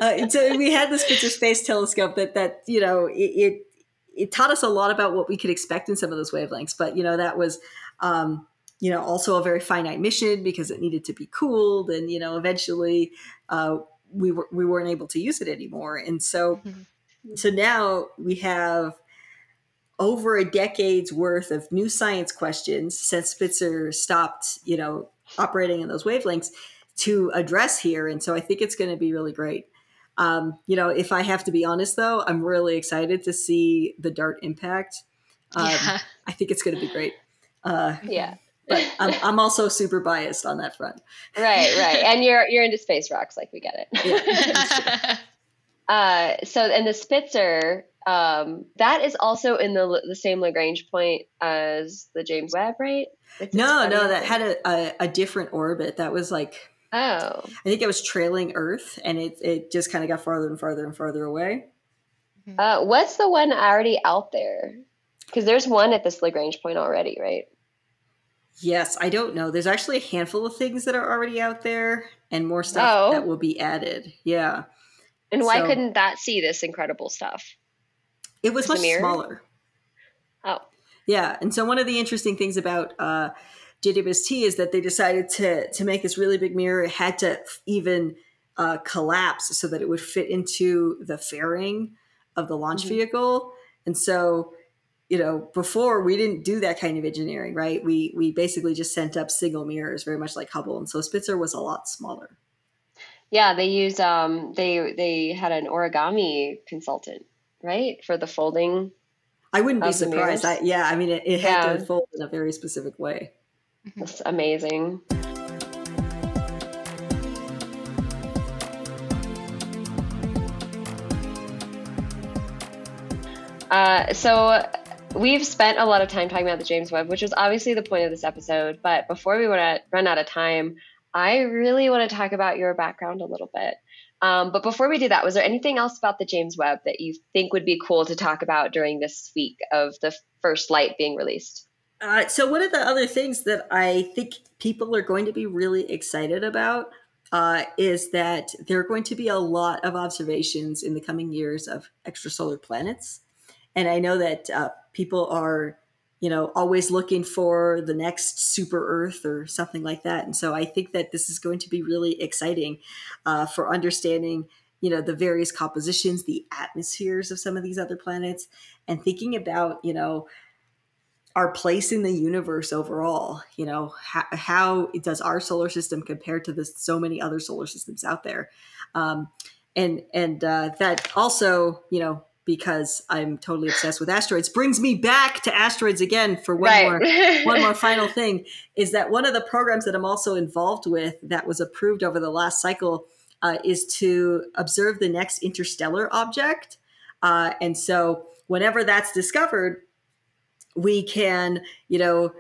uh, and so we had this spitzer space telescope that that you know it, it it taught us a lot about what we could expect in some of those wavelengths but you know that was um, you know also a very finite mission because it needed to be cooled and you know eventually uh, we were we weren't able to use it anymore and so Mhm. so now we have over a decade's worth of new science questions since Spitzer stopped you know operating in those wavelengths to address here and so I think it's going to be really great um, you know if I have to be honest though I'm really excited to see the Dart impact um, yeah. I think it's going to be great uh, yeah. but I'm, I'm also super biased on that front. Right, right. And you're you're into space rocks, like we get it. uh, so and the Spitzer, um, that is also in the the same Lagrange point as the James Webb, right? It's No, no, that think. had a, a, a different orbit. That was like Oh, I think it was trailing Earth, and it it just kind of got farther and farther and farther away. uh, what's the one already out there? Because there's one at this Lagrange point already, right? Yes, I don't know. There's actually a handful of things that are already out there, and more stuff Oh. that will be added. Yeah, And why So- couldn't that see this incredible stuff? It was much smaller. Oh, Yeah, and so one of the interesting things about uh, JWST is that they decided to to make this really big mirror. It had to even uh, collapse so that it would fit into the fairing of the launch Mhm. vehicle. And so, you know, before we didn't do that kind of engineering, right? We we basically just sent up single mirrors, very much like Hubble. And so Spitzer was a lot smaller. Yeah. They used um they they had an origami consultant, right, for the folding. I wouldn't be surprised. I, yeah, I mean, it, it had Yeah. to fold in a very specific way. It's amazing. Uh, so we've spent a lot of time talking about the James Webb, which was obviously the point of this episode. But before we run out, run out of time, I really want to talk about your background a little bit. Um, but before we do that, was there anything else about the James Webb that you think would be cool to talk about during this week of the first light being released? Uh, so one of the other things that I think people are going to be really excited about uh, is that there are going to be a lot of observations in the coming years of extrasolar planets, and I know that uh, people are, you know, always looking for the next super Earth or something like that, and so I think that this is going to be really exciting uh, for understanding. You know the various compositions, the atmospheres of some of these other planets, and thinking about you know our place in the universe overall you know how, how does our solar system compare to the so many other solar systems out there um, and and uh, that also you know because i'm totally obsessed with asteroids brings me back to asteroids again for one more one more final thing is that one of the programs that I'm also involved with that was approved over the last cycle uh, is to observe the next interstellar object. Uh, and so, whenever that's discovered, we can, you know,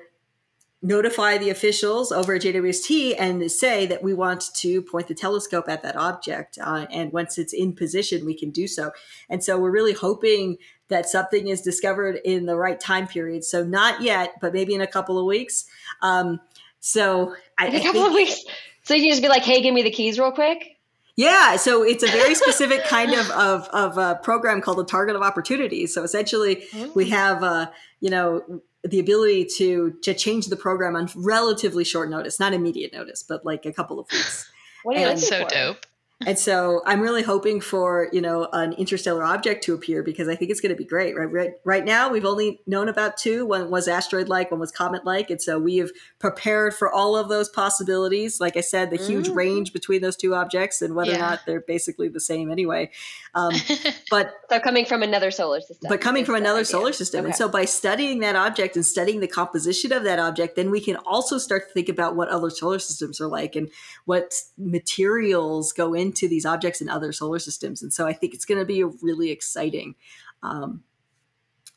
notify the officials over at JWST and say that we want to point the telescope at that object. Uh, and once it's in position, we can do so. And so we're really hoping that something is discovered in the right time period. So not yet, but maybe in a couple of weeks. Um, so I, in a couple of weeks. So you can just be like, "Hey, give me the keys real quick." yeah, so it's a very specific kind of of, of a program called the target of opportunities. So essentially, we have uh, you know the ability to to change the program on relatively short notice, not immediate notice, but like a couple of weeks. What are you And looking so for? dope. And so I'm really hoping for, you know, an interstellar object to appear because I think it's going to be great. Right, right, right now, we've only known about two. One was asteroid-like, one was comet-like, and so we have prepared for all of those possibilities. Like I said, the huge Mhm. range between those two objects and whether or not they're basically the same anyway. Um, but So coming from another solar system. but coming from another idea. solar system. And so by studying that object and studying the composition of that object, then we can also start to think about what other solar systems are like and what materials go into these objects in other solar systems. And so I think it's going to be really exciting. Um,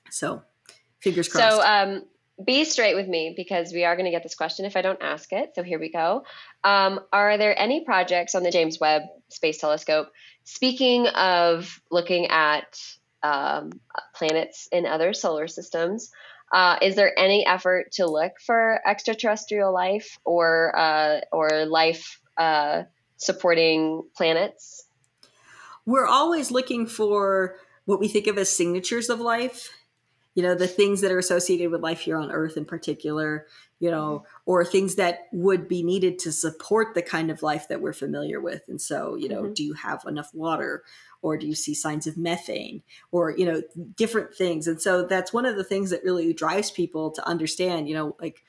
so fingers crossed. So um, be straight with me because we are going to get this question if I don't ask it. So here we go. Um, are there any projects on the James Webb Space Telescope? Speaking of looking at um, planets in other solar systems, uh, is there any effort to look for extraterrestrial life or uh, or life uh, supporting planets? we're always looking for what we think of as signatures of life you know the things that are associated with life here on earth in particular you know or things that would be needed to support the kind of life that we're familiar with and so you know Mhm. do you have enough water or do you see signs of methane or you know different things and so that's one of the things that really drives people to understand you know like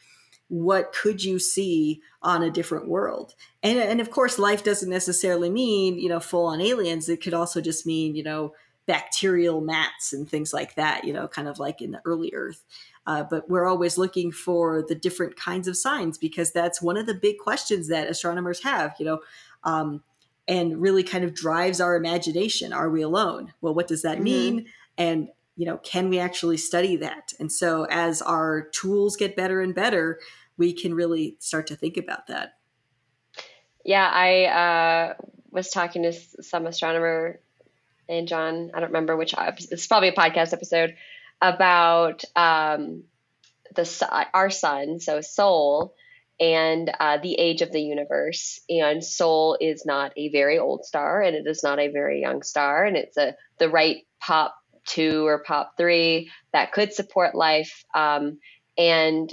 what could you see on a different world? And and of course life doesn't necessarily mean you know full on aliens. It could also just mean you know bacterial mats and things like that you know kind of like in the early earth. Uh, but we're always looking for the different kinds of signs because that's one of the big questions that astronomers have you know um, and really kind of drives our imagination. Are we alone? Well what does that Mhm. mean? And you know can we actually study that and so as our tools get better and better we can really start to think about that Yeah, I uh, was talking to some astronomer and John. I don't remember which. It's probably a podcast episode about um, the our sun, so Sol, and uh, the age of the universe. And Sol is not a very old star, and it is not a very young star, and it's a the right pop two or pop three that could support life. Um, and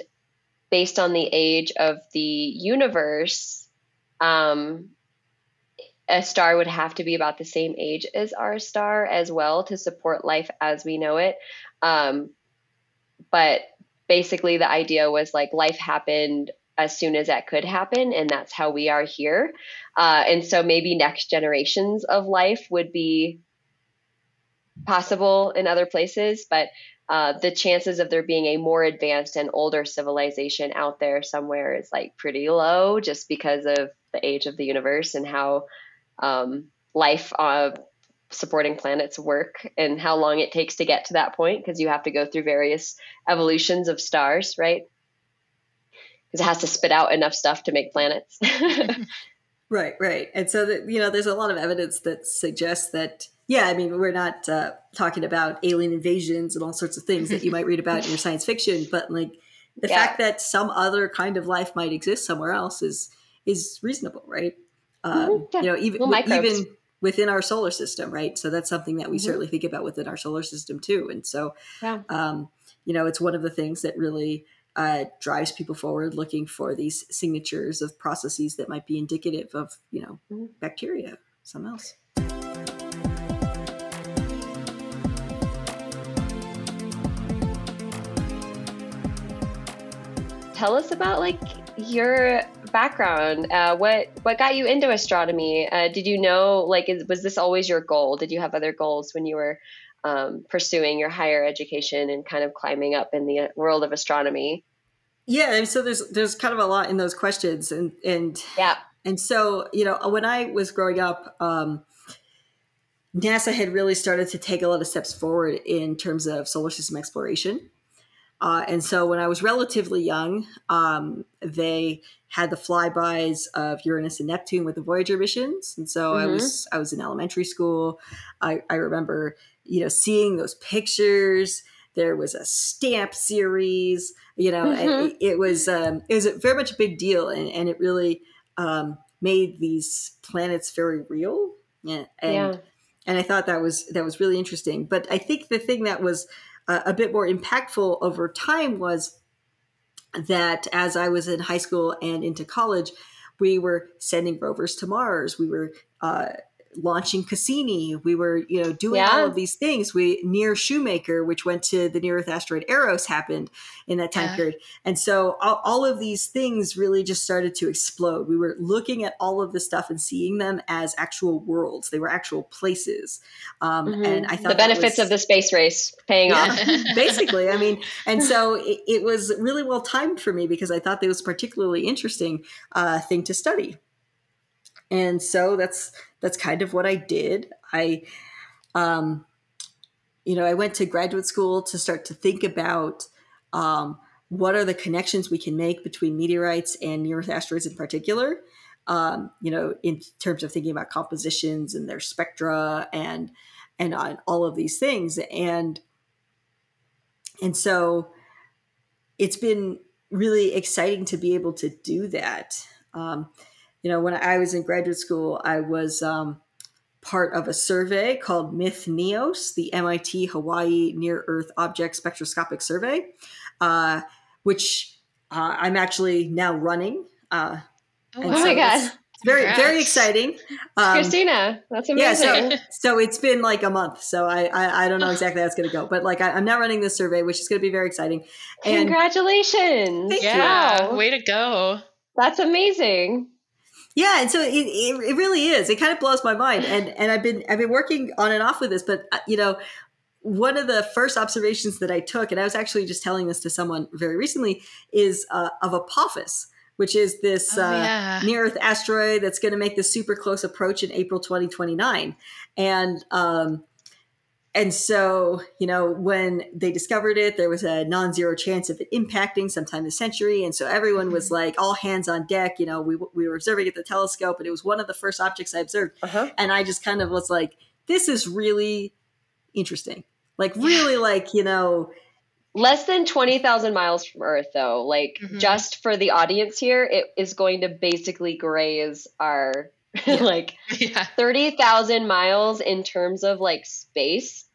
based on the age of the universe, um, a star would have to be about the same age as our star as well to support life as we know it. Um, but basically, the idea was like life happened as soon as that could happen, and that's how we are here. Uh, and so maybe next generations of life would be possible in other places, but uh, the chances of there being a more advanced and older civilization out there somewhere is like pretty low just because of the age of the universe and how um, life uh, supporting planets work and how long it takes to get to that point because you have to go through various evolutions of stars, right? Because it has to spit out enough stuff to make planets. Right, right. And so, that, you know, there's a lot of evidence that suggests that, yeah, I mean, we're not uh, talking about alien invasions and all sorts of things that you might read about in your science fiction, but like the Yeah. fact that some other kind of life might exist somewhere else is is reasonable, right? Um, Mhm, yeah. You know, even even within our solar system, right? So that's something that we Mhm. certainly think about within our solar system too. And so, Yeah. um, you know, it's one of the things that really uh, drives people forward, looking for these signatures of processes that might be indicative of, you know, Mhm. bacteria, something else. Tell us about like your background. Uh, what what got you into astronomy? Uh, did you know like is, was this always your goal? Did you have other goals when you were um, pursuing your higher education and kind of climbing up in the world of astronomy? Yeah, and so there's there's kind of a lot in those questions, and and Yeah. and so you know when I was growing up, um, NASA had really started to take a lot of steps forward in terms of solar system exploration. Uh, and so when I was relatively young, um, they had the flybys of Uranus and Neptune with the Voyager missions. And so I Mhm. was I was in elementary school. I, I remember you know seeing those pictures. There was a stamp series. You know, Mhm. it, it was um, it was a very much a big deal, and, and it really um, made these planets very real. Yeah, and yeah. and I thought that was that was really interesting. But I think the thing that was uh, a bit more impactful over time was that as I was in high school and into college, we were sending rovers to Mars. We were uh, launching Cassini. We were, you know, doing Yeah. all of these things. We NEAR Shoemaker, which went to the near Earth asteroid Eros, happened in that time Yeah. period. And so all, all of these things really just started to explode. We were looking at all of this stuff and seeing them as actual worlds. They were actual places. Um, Mhm. And I thought the benefits was- of the space race paying yeah, off. basically. I mean, and so it, it was really well timed for me because I thought that was a particularly interesting uh, thing to study. And so that's that's kind of what I did. I, um, you know, I went to graduate school to start to think about um, what are the connections we can make between meteorites and near Earth asteroids in particular. Um, you know, in terms of thinking about compositions and their spectra and and on all of these things and and so it's been really exciting to be able to do that um, you know when i was in graduate school i was um, part of a survey called MITHNEOS the mit hawaii near earth object spectroscopic survey uh, which uh, i'm actually now running uh, Oh, and Oh so my God. it's very very exciting um, Cristina, that's amazing. yeah, amazing. so so it's been like a month, so I I, I don't know exactly how it's going to go, but like I, I'm now running this survey, which is going to be very exciting. And Congratulations. Thank you. Yeah, Wow. way to go. That's amazing. Yeah, and so it, it, it really is. It kind of blows my mind, and and I've been I've been working on and off with this, but uh, you know. One of the first observations that I took, and I was actually just telling this to someone very recently, is uh, of Apophis, which is this Oh, uh, near Earth asteroid that's going to make the super close approach in April 2029. And um, and so you know when they discovered it, there was a non-zero chance of it impacting sometime this century, and so everyone was like all hands on deck. You know, we we were observing at the telescope, and it was one of the first objects I observed, Uh-huh. and I just kind of was like, this is really interesting. Like really, like you know. less than 20,000 miles from Earth, though. Like, Mhm. just for the audience here, it is going to basically graze our, like, Yeah. 30,000 miles in terms of like space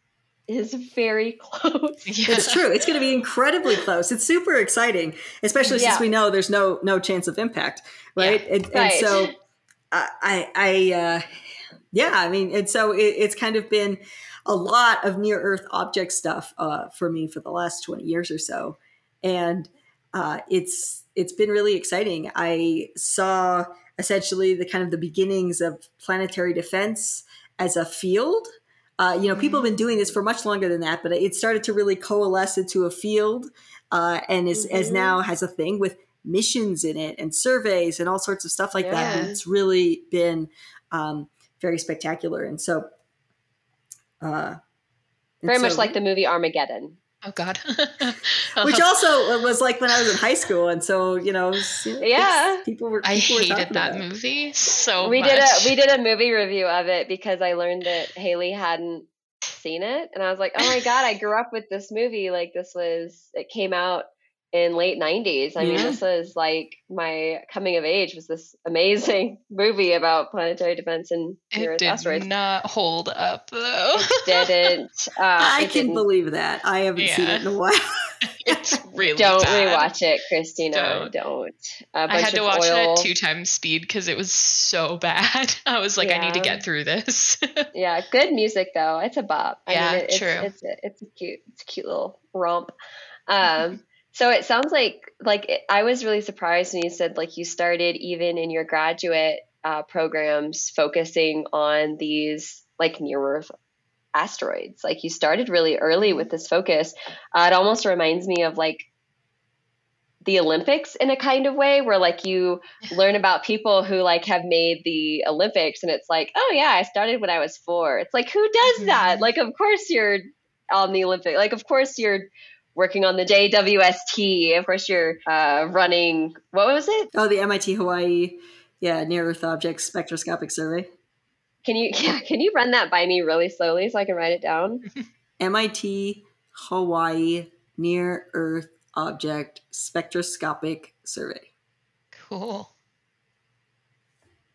is very close. Yeah. It's true. It's going to be incredibly close. It's super exciting, especially Yeah. since we know there's no no chance of impact, right? And, and Right. so, I, I, I uh, yeah, I mean, and so it, it's kind of been a lot of near Earth object stuff uh, for me for the last twenty years or so, and uh, it's it's been really exciting. I saw essentially the kind of the beginnings of planetary defense as a field. Uh, you know, people have been doing this for much longer than that, but it started to really coalesce into a field, uh, and is as Mhm. now has a thing with missions in it and surveys and all sorts of stuff like that. And it's really been um, very spectacular, and so uh, and Very much like the movie Armageddon. Oh God. which also was like when I was in high school, and so you know, was- you know, Yeah. people were. I people were hated talking that movie so we much. did a we did a movie review of it because I learned that Haley hadn't seen it, and I was like, oh my god, I grew up with this movie. Like this was it came out in late '90s. I mean, this was like my coming of age was this amazing movie about planetary defense and near It did asteroids. not hold up though. It didn't. Uh, I it can didn't. believe that. I haven't seen it in a while. it's really Don't bad. rewatch it, Cristina. Don't. Don't. A I bunch had to of watch it at two times speed because it was so bad. I was like, I need to get through this. Yeah, good music though. It's a bop. I Yeah, mean, it, it's, true. It's a, it's a cute, it's a cute little romp. Um, so it sounds like like it, I was really surprised when you said like you started even in your graduate uh, programs focusing on these like near Earth asteroids. Like you started really early with this focus. Uh, it almost reminds me of like the Olympics in a kind of way where like you learn about people who like have made the Olympics and it's like, oh yeah, I started when I was four. It's like who does that? Mhm. Like of course you're on the Olympic like of course you're working on the JWST. Of course you're uh, running what was it? Oh, the MIT Hawaii, yeah, near Earth Objects spectroscopic survey. Can you yeah, can you run that by me really slowly so I can write it down? MIT Hawaii near Earth object spectroscopic survey. cool.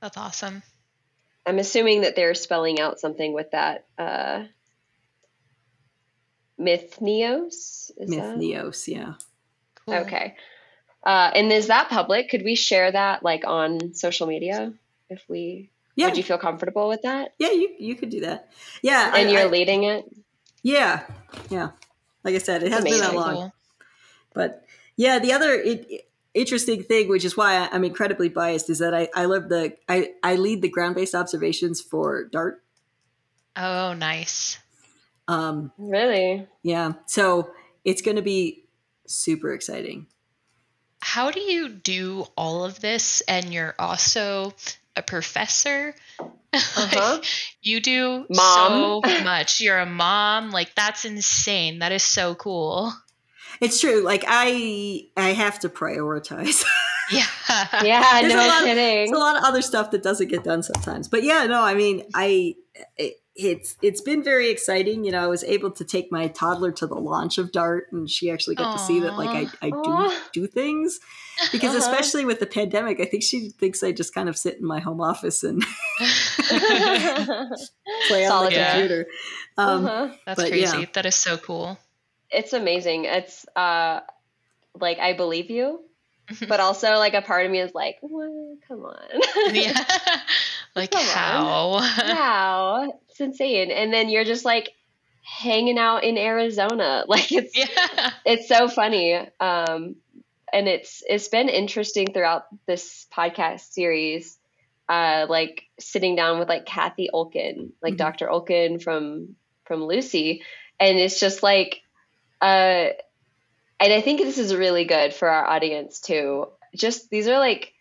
That's awesome. I'm assuming that they're spelling out something with that uh MITHNEOS? Is that- MITHNEOS, yeah. Cool. Okay. Uh, and is that public? Could we share that like on social media if we Yeah, would you feel comfortable with that? yeah, you you could do that. Yeah, And I- you're I- leading it? yeah, yeah. Like I said, it hasn't been that long. But yeah, the other it, interesting thing, which is why I'm incredibly biased, is that I I love the I I lead the ground based observations for Dart. Oh, nice. Um, Really? yeah, so it's going to be super exciting. How do you do all of this and you're also a professor? Uh-huh. You do Mom. so much. You're a mom. Like that's insane. That is so cool. It's true. Like I I have to prioritize. Yeah. Yeah, There's a no lot of- kidding. There's a lot of other stuff that doesn't get done sometimes. But yeah, no, I mean, I it, it's it's been very exciting. You know, I was able to take my toddler to the launch of Dart, and she actually got to see that like I, I do do things. Because Uh-huh. especially with the pandemic, I think she thinks I just kind of sit in my home office and play on the Solitaire. computer. Um, Uh-huh. That's But, crazy. yeah. That is so cool. It's amazing. It's uh like I believe you, but also like a part of me is like, well, come on. yeah. like Come on. how? it's insane. And then you're just like hanging out in Arizona. Like it's yeah. it's so funny. Um and it's it's been interesting throughout this podcast series. Uh like sitting down with like Cathy Olkin, like Mhm. Dr. Olkin from from Lucy. And it's just like uh and I think this is really good for our audience too. Just these are like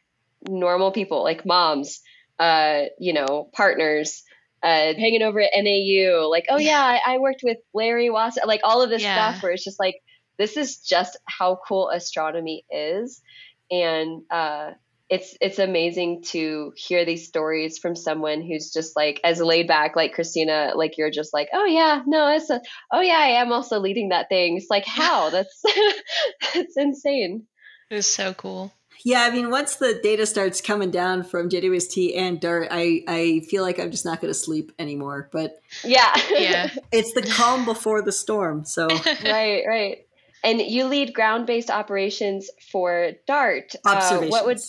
normal people, like moms, uh, you know, partners, uh, hanging over at NAU, like, oh yeah, I, I worked with Larry Wasser, like all of this Yeah. stuff where it's just like, this is just how cool astronomy is. And uh, it's it's amazing to hear these stories from someone who's just like as laid back like Cristina like you're just like oh yeah no it's a, oh yeah I am also leading that thing it's like how that's that's insane It was so cool. Yeah, I mean, once the data starts coming down from JWST and Dart, I, I feel like I'm just not going to sleep anymore. But yeah Yeah. it's the calm before the storm. So right right and you lead ground based operations for Dart Uh, observations. what would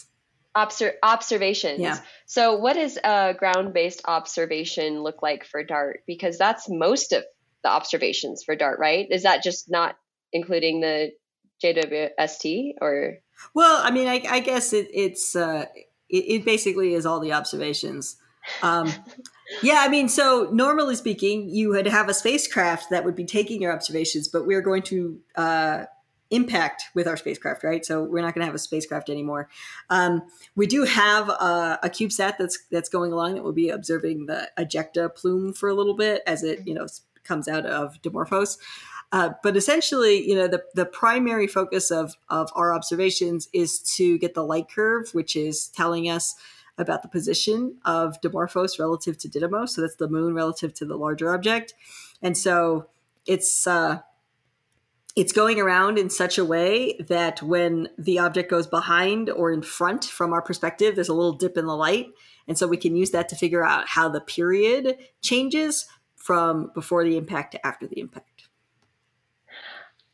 obser- observations. Yeah. So, what does a ground based observation look like for Dart? Because that's most of the observations for Dart, right? Is that just not including the JWST or? Well, I mean, I, I guess it, it's uh, it, it basically is all the observations. Um, yeah, I mean, so normally speaking, you would have a spacecraft that would be taking your observations, but we're going to uh, impact with our spacecraft, right? So we're not going to have a spacecraft anymore. Um, we do have a, a CubeSat that's that's going along that will be observing the ejecta plume for a little bit as it you know comes out of Dimorphos. Uh, but essentially, you know, the, the primary focus of, of our observations is to get the light curve, which is telling us about the position of Dimorphos relative to Didymos. So that's the moon relative to the larger object. And so it's uh, it's going around in such a way that when the object goes behind or in front from our perspective, there's a little dip in the light. And so we can use that to figure out how the period changes from before the impact to after the impact.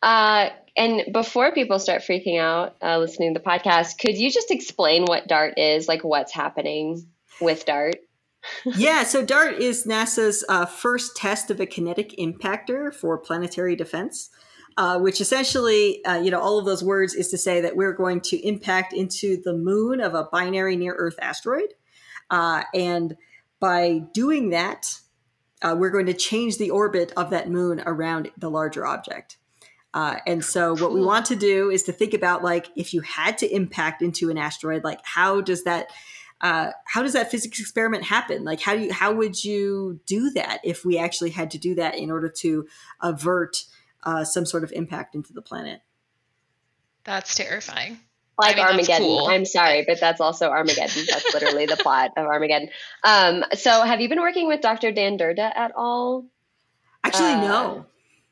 Uh, and before people start freaking out uh, listening to the podcast, could you just explain what DART is, like what's happening with DART? yeah, so DART is NASA's uh, first test of a kinetic impactor for planetary defense, uh, which essentially, uh, you know, all of those words is to say that we're going to impact into the moon of a binary near Earth asteroid. Uh, and by doing that, uh, we're going to change the orbit of that moon around the larger object. Uh, and so, what we want to do is to think about like if you had to impact into an asteroid, like how does that uh, how does that physics experiment happen? Like, how do you how would you do that if we actually had to do that in order to avert uh, some sort of impact into the planet? That's terrifying. Like mean, Armageddon. cool. I'm sorry, but that's also Armageddon. That's literally the plot of Armageddon. Um, so, have you been working with Dr. Dan Durda at all? Actually, Uh, no,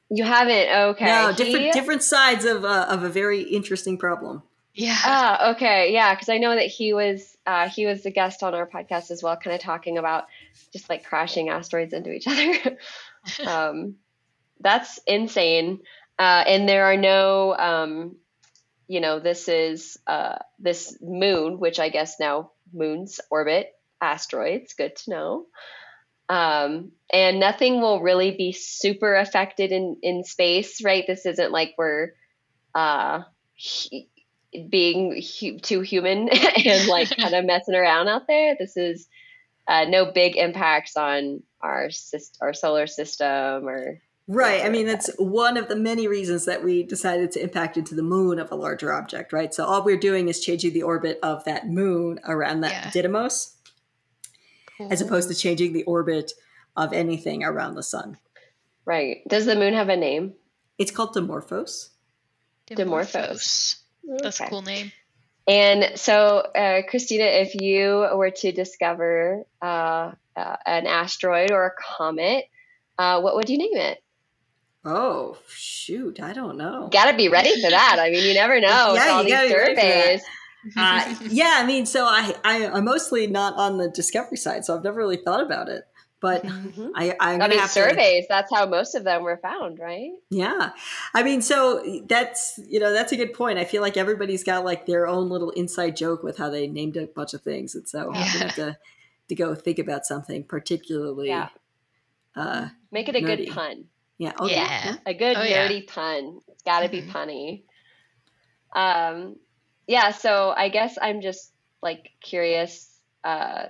You haven't. Okay. no, He- different different sides of uh, of a very interesting problem. Yeah. Ah, okay, yeah, because I know that he was uh, he was a guest on our podcast as well, kind of talking about just like crashing asteroids into each other. um, that's insane, uh, and there are no, um, you know, this is uh, this moon, which I guess now moons orbit asteroids. Good to know. Um, and nothing will really be super affected in in space, right? This isn't like we're uh, he- being hu- too human and like kind of messing around out there. This is uh, no big impacts on our syst- our solar system or Right. I mean, it's one of the many reasons that we decided to impact into the moon of a larger object, right? So all we're doing is changing the orbit of that moon around that Yeah. Didymos, as opposed to changing the orbit of anything around the sun. right. Does the moon have a name? It's called Dimorphos. Dimorphos. That's Okay. a cool name. And so, uh, Cristina, if you were to discover uh, uh, an asteroid or a comet, uh, what would you name it? Oh, shoot. I don't know. Got to be ready for that. I mean, you never know. with Yeah, all you these gotta be ready for that. surveys. Uh, yeah, I mean, so I, I, I'm mostly not on the discovery side, so I've never really thought about it. But Mhm. I, I'm I mean, have to. surveys. That's how most of them were found, right? Yeah. I mean, so that's, you know, that's a good point. I feel like everybody's got like their own little inside joke with how they named a bunch of things. And so I'm going to have to, to go think about something particularly. Yeah. Uh, Make it a Nerdy. good pun. Yeah. Okay. Yeah. A good Oh, yeah. nerdy pun. It's got to be Mhm. punny. Um, yeah. So I guess I'm just like curious. Uh,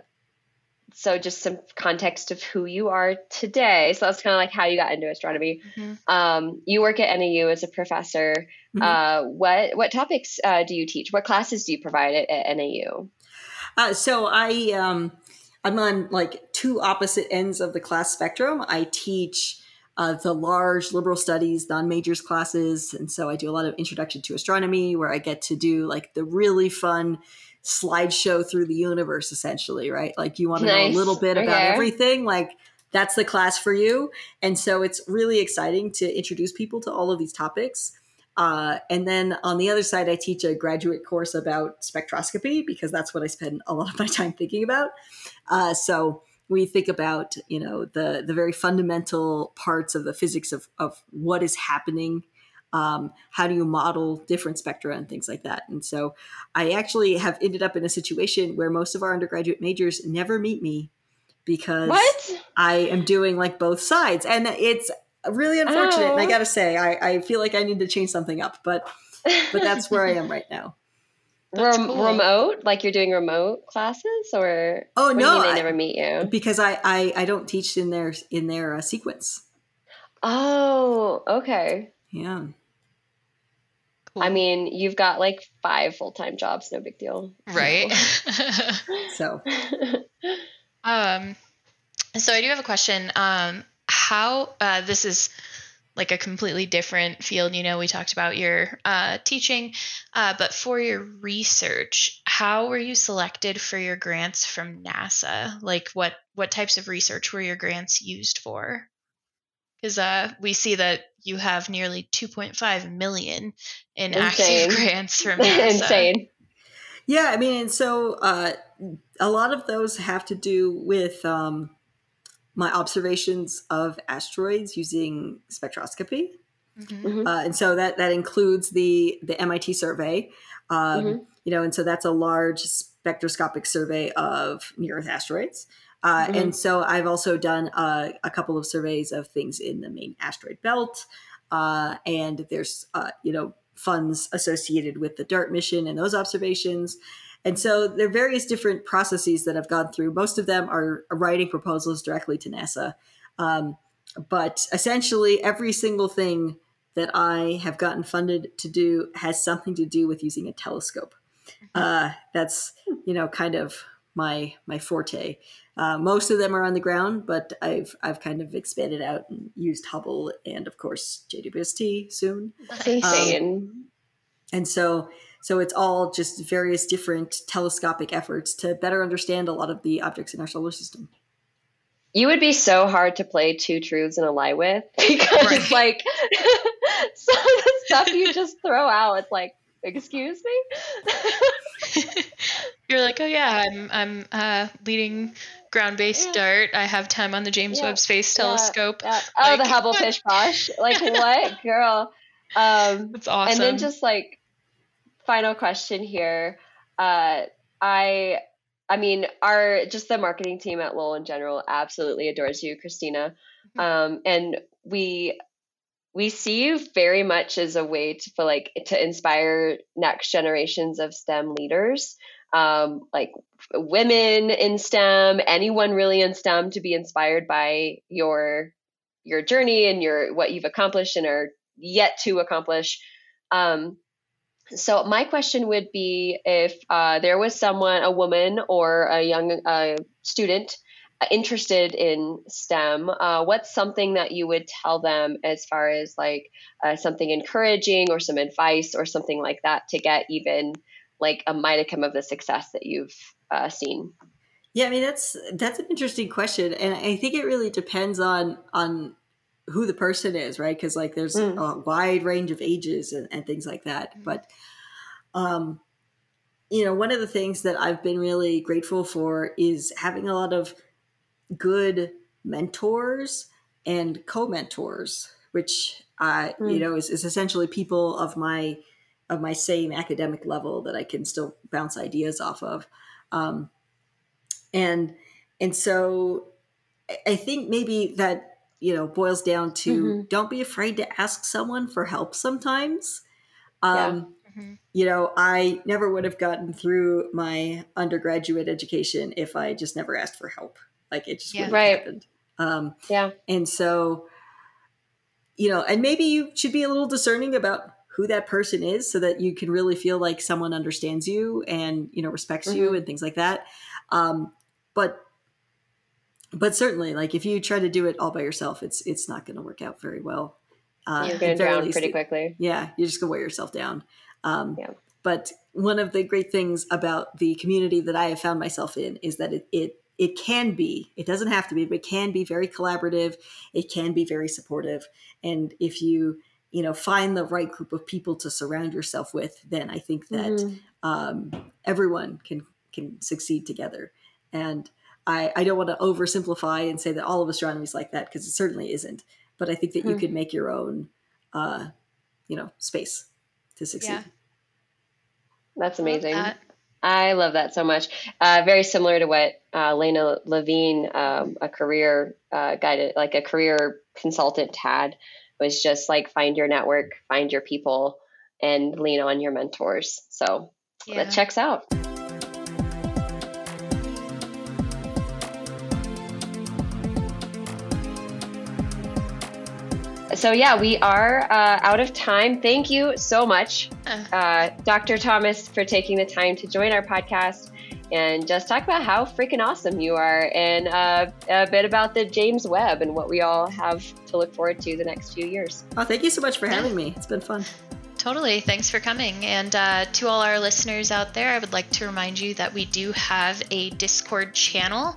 so just some context of who you are today. So that's kind of like how you got into astronomy. Mhm. Um, you work at NAU as a professor. Mhm. Uh, what what topics uh, do you teach? What classes do you provide at, at NAU? Uh, so I um, I'm on like two opposite ends of the class spectrum. I teach uh, the large liberal studies non-majors classes, and so I do a lot of introduction to astronomy, where I get to do like the really fun slideshow through the universe, essentially, right? Like you want to know a little bit about Okay. everything. Like that's the class for you. And so it's really exciting to introduce people to all of these topics. Uh, and then on the other side, I teach a graduate course about spectroscopy because that's what I spend a lot of my time thinking about. Uh, so we think about you know the the very fundamental parts of the physics of of what is happening. Um, how do you model different spectra and things like that? And so I actually have ended up in a situation where most of our undergraduate majors never meet me because What? I am doing like both sides, and it's really unfortunate. And I Oh. got to say, I, I feel like I need to change something up, but but that's where I am right now. That's Rem- cool. Remote? Like you're doing remote classes, or Oh no, you I- they never meet you? because I, I I don't teach in their in their uh, sequence. Oh, okay. Yeah. Cool. I mean, you've got like five full time jobs. No big deal. right. So Um, so I do have a question. Um, how uh, this is like a completely different field. You know, we talked about your uh, teaching, uh, but for your research, how were you selected for your grants from NASA? Like, what what types of research were your grants used for? Because uh, we see that you have nearly 2.5 million in Insane. active grants from NASA. Insane. yeah, I mean, and so uh, a lot of those have to do with um, my observations of asteroids using spectroscopy. Mhm. Mhm. uh, and so that that includes the the MIT survey, um, Mhm. you know, and so that's a large spectroscopic survey of near Earth asteroids. Uh, Mhm. And so I've also done uh, a couple of surveys of things in the main asteroid belt, uh, and there's uh, you know funds associated with the DART mission and those observations. And so there are various different processes that I've gone through. Most of them are writing proposals directly to NASA. Um, but essentially, every single thing that I have gotten funded to do has something to do with using a telescope. Uh, that's you know kind of my my forte. Uh, most of them are on the ground, but I've I've kind of expanded out and used Hubble and of course JWST soon. That's insane. And so so it's all just various different telescopic efforts to better understand a lot of the objects in our solar system. You would be so hard to play two truths and a lie with because Right. like some of the stuff you just throw out it's like excuse me You're like, oh yeah, I'm I'm uh, leading ground-based Yeah. dart. I have time on the James Yeah. Webb Space Telescope. yeah. oh the Like- hubble pish posh like what girl um That's awesome. and then just like final question here uh i i mean our just the marketing team at lowell in general absolutely adores you cristina. Mhm. um and we we see you very much as a way to for like to inspire next generations of stem leaders. Um like women in stem anyone really in stem to be inspired by your your journey and your what you've accomplished and are yet to accomplish. Um so my question would be if uh, there was someone a woman or a young uh, student interested in stem uh, what's something that you would tell them as far as like uh, something encouraging or some advice or something like that to get even like a modicum of the success that you've uh, seen? Yeah, I mean that's that's an interesting question, and I think it really depends on on who the person is, right? Because like there's Mm. a wide range of ages and, and things like that. Mhm. But um, you know, one of the things that I've been really grateful for is having a lot of good mentors and co-mentors, which uh, you Mm. know is, is essentially people of my of my same academic level that I can still bounce ideas off of. Um, and and so I- I think maybe that you know boils down to Mhm. don't be afraid to ask someone for help sometimes. Yeah. Um, Mhm. You know, I never would have gotten through my undergraduate education if I just never asked for help. Like it just Yeah. wouldn't Right. happened. Um, yeah and so, you know, and maybe you should be a little discerning about who that person is so that you can really feel like someone understands you and, you know, respects you Mhm. and things like that. Um, but, but certainly like if you try to do it all by yourself, it's, it's not going to work out very well. Uh, you're going to drown least pretty quickly Yeah. You're just gonna wear yourself down. Um, Yeah. but one of the great things about the community that I have found myself in is that it, it it can be it doesn't have to be but it can be very collaborative it can be very supportive and if you you know find the right group of people to surround yourself with then i think that Mhm. um, everyone can can succeed together and I, I don't want to oversimplify and say that all of astronomy is like that because it certainly isn't but i think that you Hmm. could make your own uh, you know space to succeed Yeah. That's Love amazing. that. I love that so much. Uh, very similar to what uh, Lena Levine, um, a career uh, guided, like a career consultant, had was just like find your network, find your people, and lean on your mentors. So Yeah. that checks out. So yeah, we are uh, out of time. Thank you so much, Uh, uh, Dr. Thomas, for taking the time to join our podcast and just talk about how freaking awesome you are and uh, a bit about the James Webb and what we all have to look forward to the next few years. oh thank you so much for having me it's been fun Totally. Thanks for coming. And uh, to all our listeners out there, I would like to remind you that we do have a Discord channel.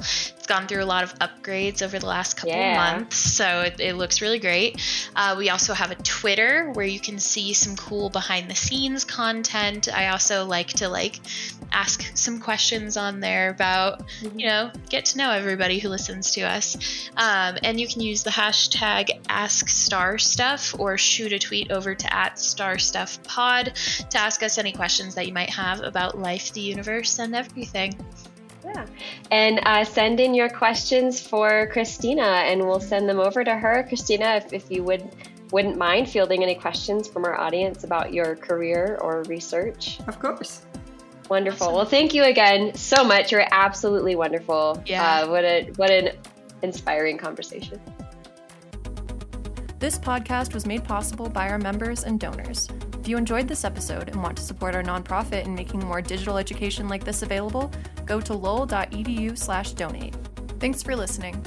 Gone through a lot of upgrades over the last couple Yeah. months, so it, it looks really great. Uh, we also have a Twitter where you can see some cool behind the scenes content. I also like to like ask some questions on there about you know get to know everybody who listens to us um, and you can use the hashtag ask star stuff or shoot a tweet over to at star stuff pod to ask us any questions that you might have about life the universe and everything Yeah. And uh, send in your questions for Cristina and we'll send them over to her. Cristina, if, if you would wouldn't mind fielding any questions from our audience about your career or research. of course Wonderful. Awesome. Well, thank you again so much. You're absolutely wonderful. Yeah. Uh, what a what an inspiring conversation. This podcast was made possible by our members and donors. If you enjoyed this episode and want to support our nonprofit in making more digital education like this available, go to lowell.edu slash donate. Thanks for listening.